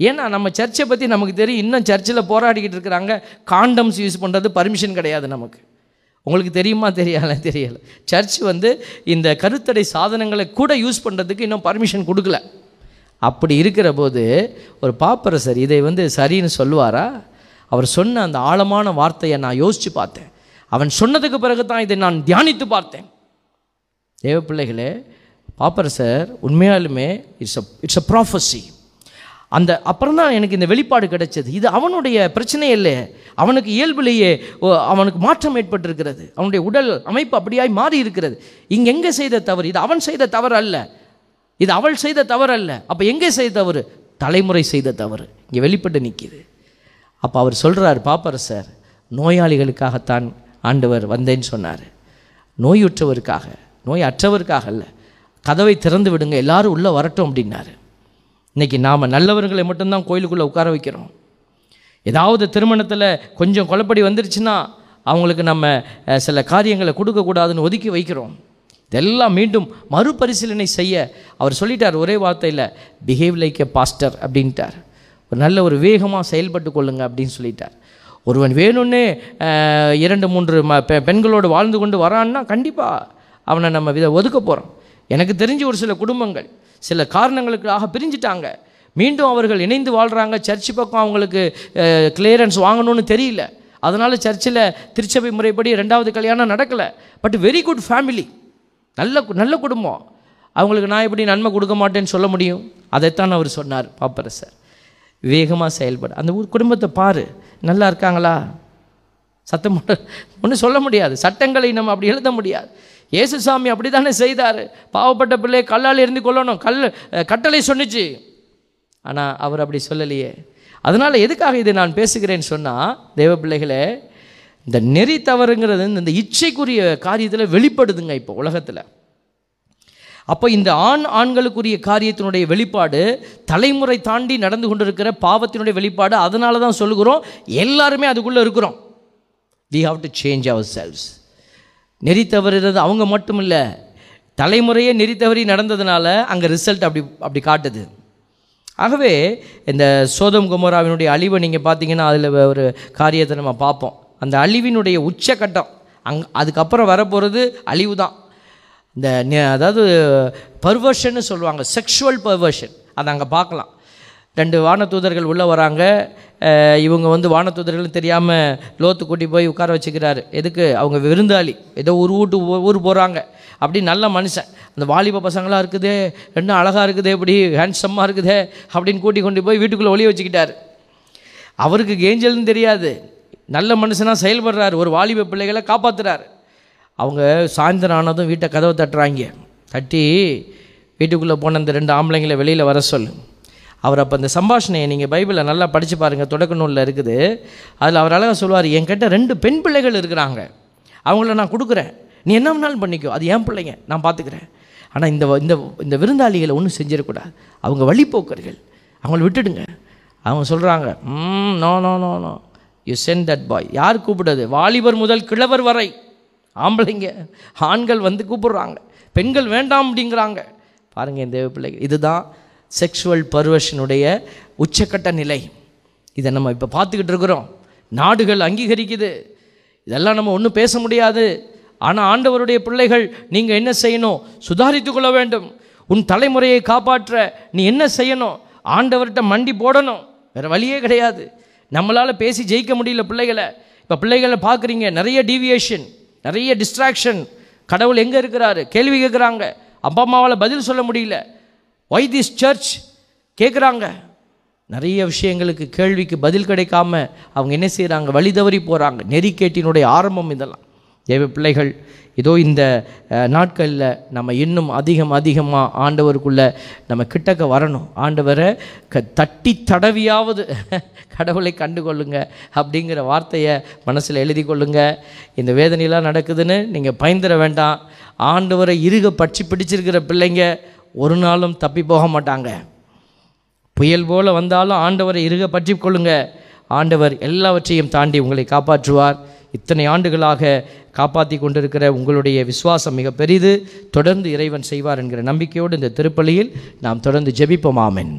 ஏன்னா நம்ம சர்ச்சை பற்றி நமக்கு தெரியும். இன்னும் சர்ச்சில் போராடிக்கிட்டு இருக்கிறாங்க. காண்டம்ஸ் யூஸ் பண்ணுறது பர்மிஷன் கிடையாது நமக்கு. உங்களுக்கு தெரியுமா தெரியல தெரியல. சர்ச் வந்து இந்த கருத்தடை சாதனங்களை கூட யூஸ் பண்ணுறதுக்கு இன்னும் பர்மிஷன் கொடுக்கல. அப்படி இருக்கிற போது ஒரு பாப்பரசர் இதை வந்து சரின்னு சொல்லுவாரா? அவர் சொன்ன அந்த ஆழமான வார்த்தையை நான் யோசித்து பார்த்தேன். அவன் சொன்னதுக்கு பிறகு தான் இதை நான் தியானித்து பார்த்தேன். தேவ பிள்ளைகளே பாப்பரசர் உண்மையாலுமே it's a it's a prophecy அந்த அப்புறம் தான் எனக்கு இந்த வெளிப்பாடு கிடைச்சது. இது அவனுடைய பிரச்சனை இல்லை அவனுக்கு இயல்பிலேயே ஓ, அவனுக்கு மாற்றம் ஏற்பட்டிருக்கிறது. அவனுடைய உடல் அமைப்பு அப்படியாய் மாறி இருக்கிறது. இங்கே எங்கே செய்த தவறு? இது அவன் செய்த தவறு அல்ல. இது அவள் செய்த தவறு அல்ல. அப்போ எங்கே செய்த தவறு? தலைமுறை செய்த தவறு. இங்கே வெளிப்பட்டு நிற்கிது அப்போ அவர் சொல்கிறார் சார் நோயாளிகளுக்காகத்தான் ஆண்டவர் வந்தேன்னு சொன்னார். நோயுற்றவருக்காக நோய் அற்றவருக்காக அல்ல. கதவை திறந்து விடுங்க எல்லாரும் உள்ளே வரட்டும் அப்படின்னாரு. இன்றைக்கி நாம் நல்லவர்களை மட்டும்தான் கோயிலுக்குள்ளே உட்கார வைக்கிறோம். ஏதாவது திருமணத்தில் கொஞ்சம் குழப்படி வந்துருச்சுன்னா அவங்களுக்கு நம்ம சில காரியங்களை கொடுக்கக்கூடாதுன்னு ஒதுக்கி வைக்கிறோம். இதெல்லாம் மீண்டும் மறுபரிசீலனை செய்ய அவர் சொல்லிட்டார் ஒரே வார்த்தையில் பிஹேவ் லைக் எ பாஸ்டர் அப்படின்ட்டார். ஒரு நல்ல ஒரு வேகமாக செயல்பட்டு கொள்ளுங்க அப்படின்னு சொல்லிட்டார். ஒருவன் வேணும்னே இரண்டு மூன்று ம பெ- பெண்களோடு வாழ்ந்து கொண்டு வரான்னா கண்டிப்பாக அவனை நம்ம இதை ஒதுக்க போகிறோம் எனக்கு தெரிஞ்ச ஒரு சில குடும்பங்கள் சில காரணங்களுக்காக பிரிஞ்சிட்டாங்க. மீண்டும் அவர்கள் இணைந்து வாழ்கிறாங்க சர்ச்சு பக்கம் அவங்களுக்கு கிளியரன்ஸ் வாங்கணும்னு தெரியல. அதனால் சர்ச்சில் திருச்சபை முறைப்படி ரெண்டாவது கல்யாணம் நடக்கலை. பட் வெரி குட் ஃபேமிலி நல்ல கு- நல்ல குடும்பம். அவங்களுக்கு நான் எப்படி நன்மை கொடுக்க மாட்டேன்னு சொல்ல முடியும்? அதைத்தான் அவர் சொன்னார் பாப்பரசர். வேகமாக செயல்பட. அந்த ஊர் குடும்பத்தை பாரு. நல்லா இருக்காங்களா? சத்தம் ஒன்றும் சொல்ல முடியாது. சட்டங்களை நம்ம அப்படி எழுத முடியாது. இயேசுசாமி அப்படி தானே செய்தார்? பாவப்பட்ட பிள்ளை கல்லால் இருந்து கொள்ளணும் கல் கட்டளை சொன்னுச்சு. ஆனால் அவர் அப்படி சொல்லலையே. அதனால் எதுக்காக இதை நான் பேசுகிறேன்னு சொன்னால் தெய்வ பிள்ளைகளே இந்த நெறி தவறுங்கிறது இந்த இச்சைக்குரிய காரியத்தில் வெளிப்படுதுங்க இப்போ உலகத்தில். அப்போ இந்த ஆண் ஆண்களுக்குரிய காரியத்தினுடைய வெளிப்பாடு தலைமுறை தாண்டி நடந்து கொண்டிருக்கிற பாவத்தினுடைய வெளிப்பாடு அதனால தான் சொல்லுகிறோம். எல்லாருமே அதுக்குள்ளே இருக்கிறோம். We have to change ourselves நெறி தவறுறது அவங்க மட்டும் இல்லை தலைமுறையே நெறி தவறி நடந்ததுனால அங்கே ரிசல்ட் அப்படி அப்படி காட்டுது. ஆகவே இந்த சோதம் குமராவினுடைய அழிவை நீங்கள் பார்த்தீங்கன்னா அதில் ஒரு காரியத்தை நம்ம பார்ப்போம் அந்த அழிவினுடைய உச்சக்கட்டம் அங் அதுக்கப்புறம் வரப்போகிறது அழிவு தான் இந்த அதாவது பர்வர்ஷன்னு சொல்லுவாங்க செக்ஷுவல் பர்வர்ஷன் அதை அங்கே பார்க்கலாம் ரெண்டு வானதூதர்கள் உள்ளே வராங்க. இவங்க வந்து வானதூதர்கள் தெரியாமல் லோத்து கூட்டி போய் உட்கார வச்சுக்கிறாரு. எதுக்கு? அவங்க விருந்தாளி. ஏதோ ஒரு வீட்டு ஊர் போகிறாங்க அப்படி நல்ல மனுஷன். அந்த வாலிப பசங்களாக இருக்குதே ரெண்டும் அழகாக இருக்குதே இப்படி ஹேண்ட்ஸம்மாக இருக்குதே அப்படின்னு கூட்டி கொண்டு போய் வீட்டுக்குள்ளே ஒளிய வச்சுக்கிட்டார். அவருக்கு ஏஞ்சல்னு தெரியாது. நல்ல மனுஷனாக செயல்படுறாரு. ஒரு வாலிப பிள்ளைகளை காப்பாத்துறாரு. அவங்க சாயந்தரம் ஆனதும் வீட்டை கதவை தட்டுறாங்க. தட்டி வீட்டுக்குள்ளே போன அந்த ரெண்டு ஆம்பளைங்களை வெளியில் வர சொல்லு. அவர் அப்போ அந்த சம்பாஷணையை நீங்கள் பைபிளில் நல்லா படித்து பாருங்கள் தொடக்க நூலில் இருக்குது. அதில் அவர் அழகாக சொல்லுவார் என்கிட்ட ரெண்டு பெண் பிள்ளைகள் இருக்கிறாங்க. அவங்கள நான் கொடுக்குறேன். நீ என்ன வேணாலும் பண்ணிக்கோ. அது என் பிள்ளைங்க. நான் பார்த்துக்கிறேன் ஆனால் இந்த இந்த இந்த விருந்தாளிகளை ஒன்றும் செஞ்சிடக்கூடாது. அவங்க வழிப்போக்கர்கள். அவங்கள விட்டுடுங்க. அவங்க சொல்கிறாங்க ம் no no no no. You sent that boy யார் கூப்பிடுறது? வாலிபர் முதல் கிழவர் வரை. ஆம்பளைங்க ஆண்கள் வந்து கூப்பிடுறாங்க. பெண்கள் வேண்டாம் அப்படிங்கிறாங்க. பாருங்கள் என் தேவ பிள்ளைகள். இதுதான் செக்ஷுவல் பர்வஷனுடைய உச்சக்கட்ட நிலை. இதை நம்ம இப்போ பார்த்துக்கிட்டு இருக்கிறோம். நாடுகள் அங்கீகரிக்குது. இதெல்லாம் நம்ம ஒன்றும் பேச முடியாது. ஆனால் ஆண்டவருடைய பிள்ளைகள் நீங்கள் என்ன செய்யணும்? சுதாரித்து கொள்ள வேண்டும். உன் தலைமுறையை காப்பாற்ற நீ என்ன செய்யணும்? ஆண்டவர்கிட்ட மண்டி போடணும். வேறு வழியே கிடையாது. நம்மளால் பேசி ஜெயிக்க முடியல பிள்ளைகளை. இப்போ பிள்ளைகளை பார்க்குறீங்க. நிறைய டீவியேஷன் நிறைய டிஸ்ட்ராக்ஷன் கடவுள் எங்கே இருக்கிறாரு? கேள்வி கேட்குறாங்க. அப்பா அம்மாவால் பதில் சொல்ல முடியல. ஒய் திஸ் சர்ச் கேட்குறாங்க நிறைய விஷயங்களுக்கு கேள்விக்கு பதில் கிடைக்காம அவங்க என்ன செய்கிறாங்க வழி தவறி போகிறாங்க நெறிக்கேட்டினுடைய ஆரம்பம் இதெல்லாம். தேவ பிள்ளைகள் இதோ இந்த நாட்களில் நம்ம இன்னும் அதிகம் அதிகமாக ஆண்டவருக்குள்ளே நம்ம கிட்டக்க வரணும். ஆண்டவரை க தட்டி தடவியாவது கடவுளை கண்டுகொள்ளுங்க அப்படிங்கிற வார்த்தையை மனசில் எழுதி கொள்ளுங்க இந்த வேதனையெல்லாம் நடக்குதுன்னு நீங்கள் பயந்துட வேண்டாம். ஆண்டவரை இருக பட்சி பிடிச்சிருக்கிற பிள்ளைங்க ஒரு நாளும் தப்பி போக மாட்டாங்க. புயல் போல் வந்தாலும் ஆண்டவரை இருக பற்றி கொள்ளுங்க ஆண்டவர் எல்லாவற்றையும் தாண்டி உங்களை காப்பாற்றுவார். இத்தனை ஆண்டுகளாக காப்பாற்றி கொண்டிருக்கிற உங்களுடைய விசுவாசம் மிக பெரிது. தொடர்ந்து இறைவன் செய்வார் என்கிற நம்பிக்கையோடு இந்த திருப்பலியில் நாம் தொடர்ந்து ஜெபிப்போம். ஆமென்.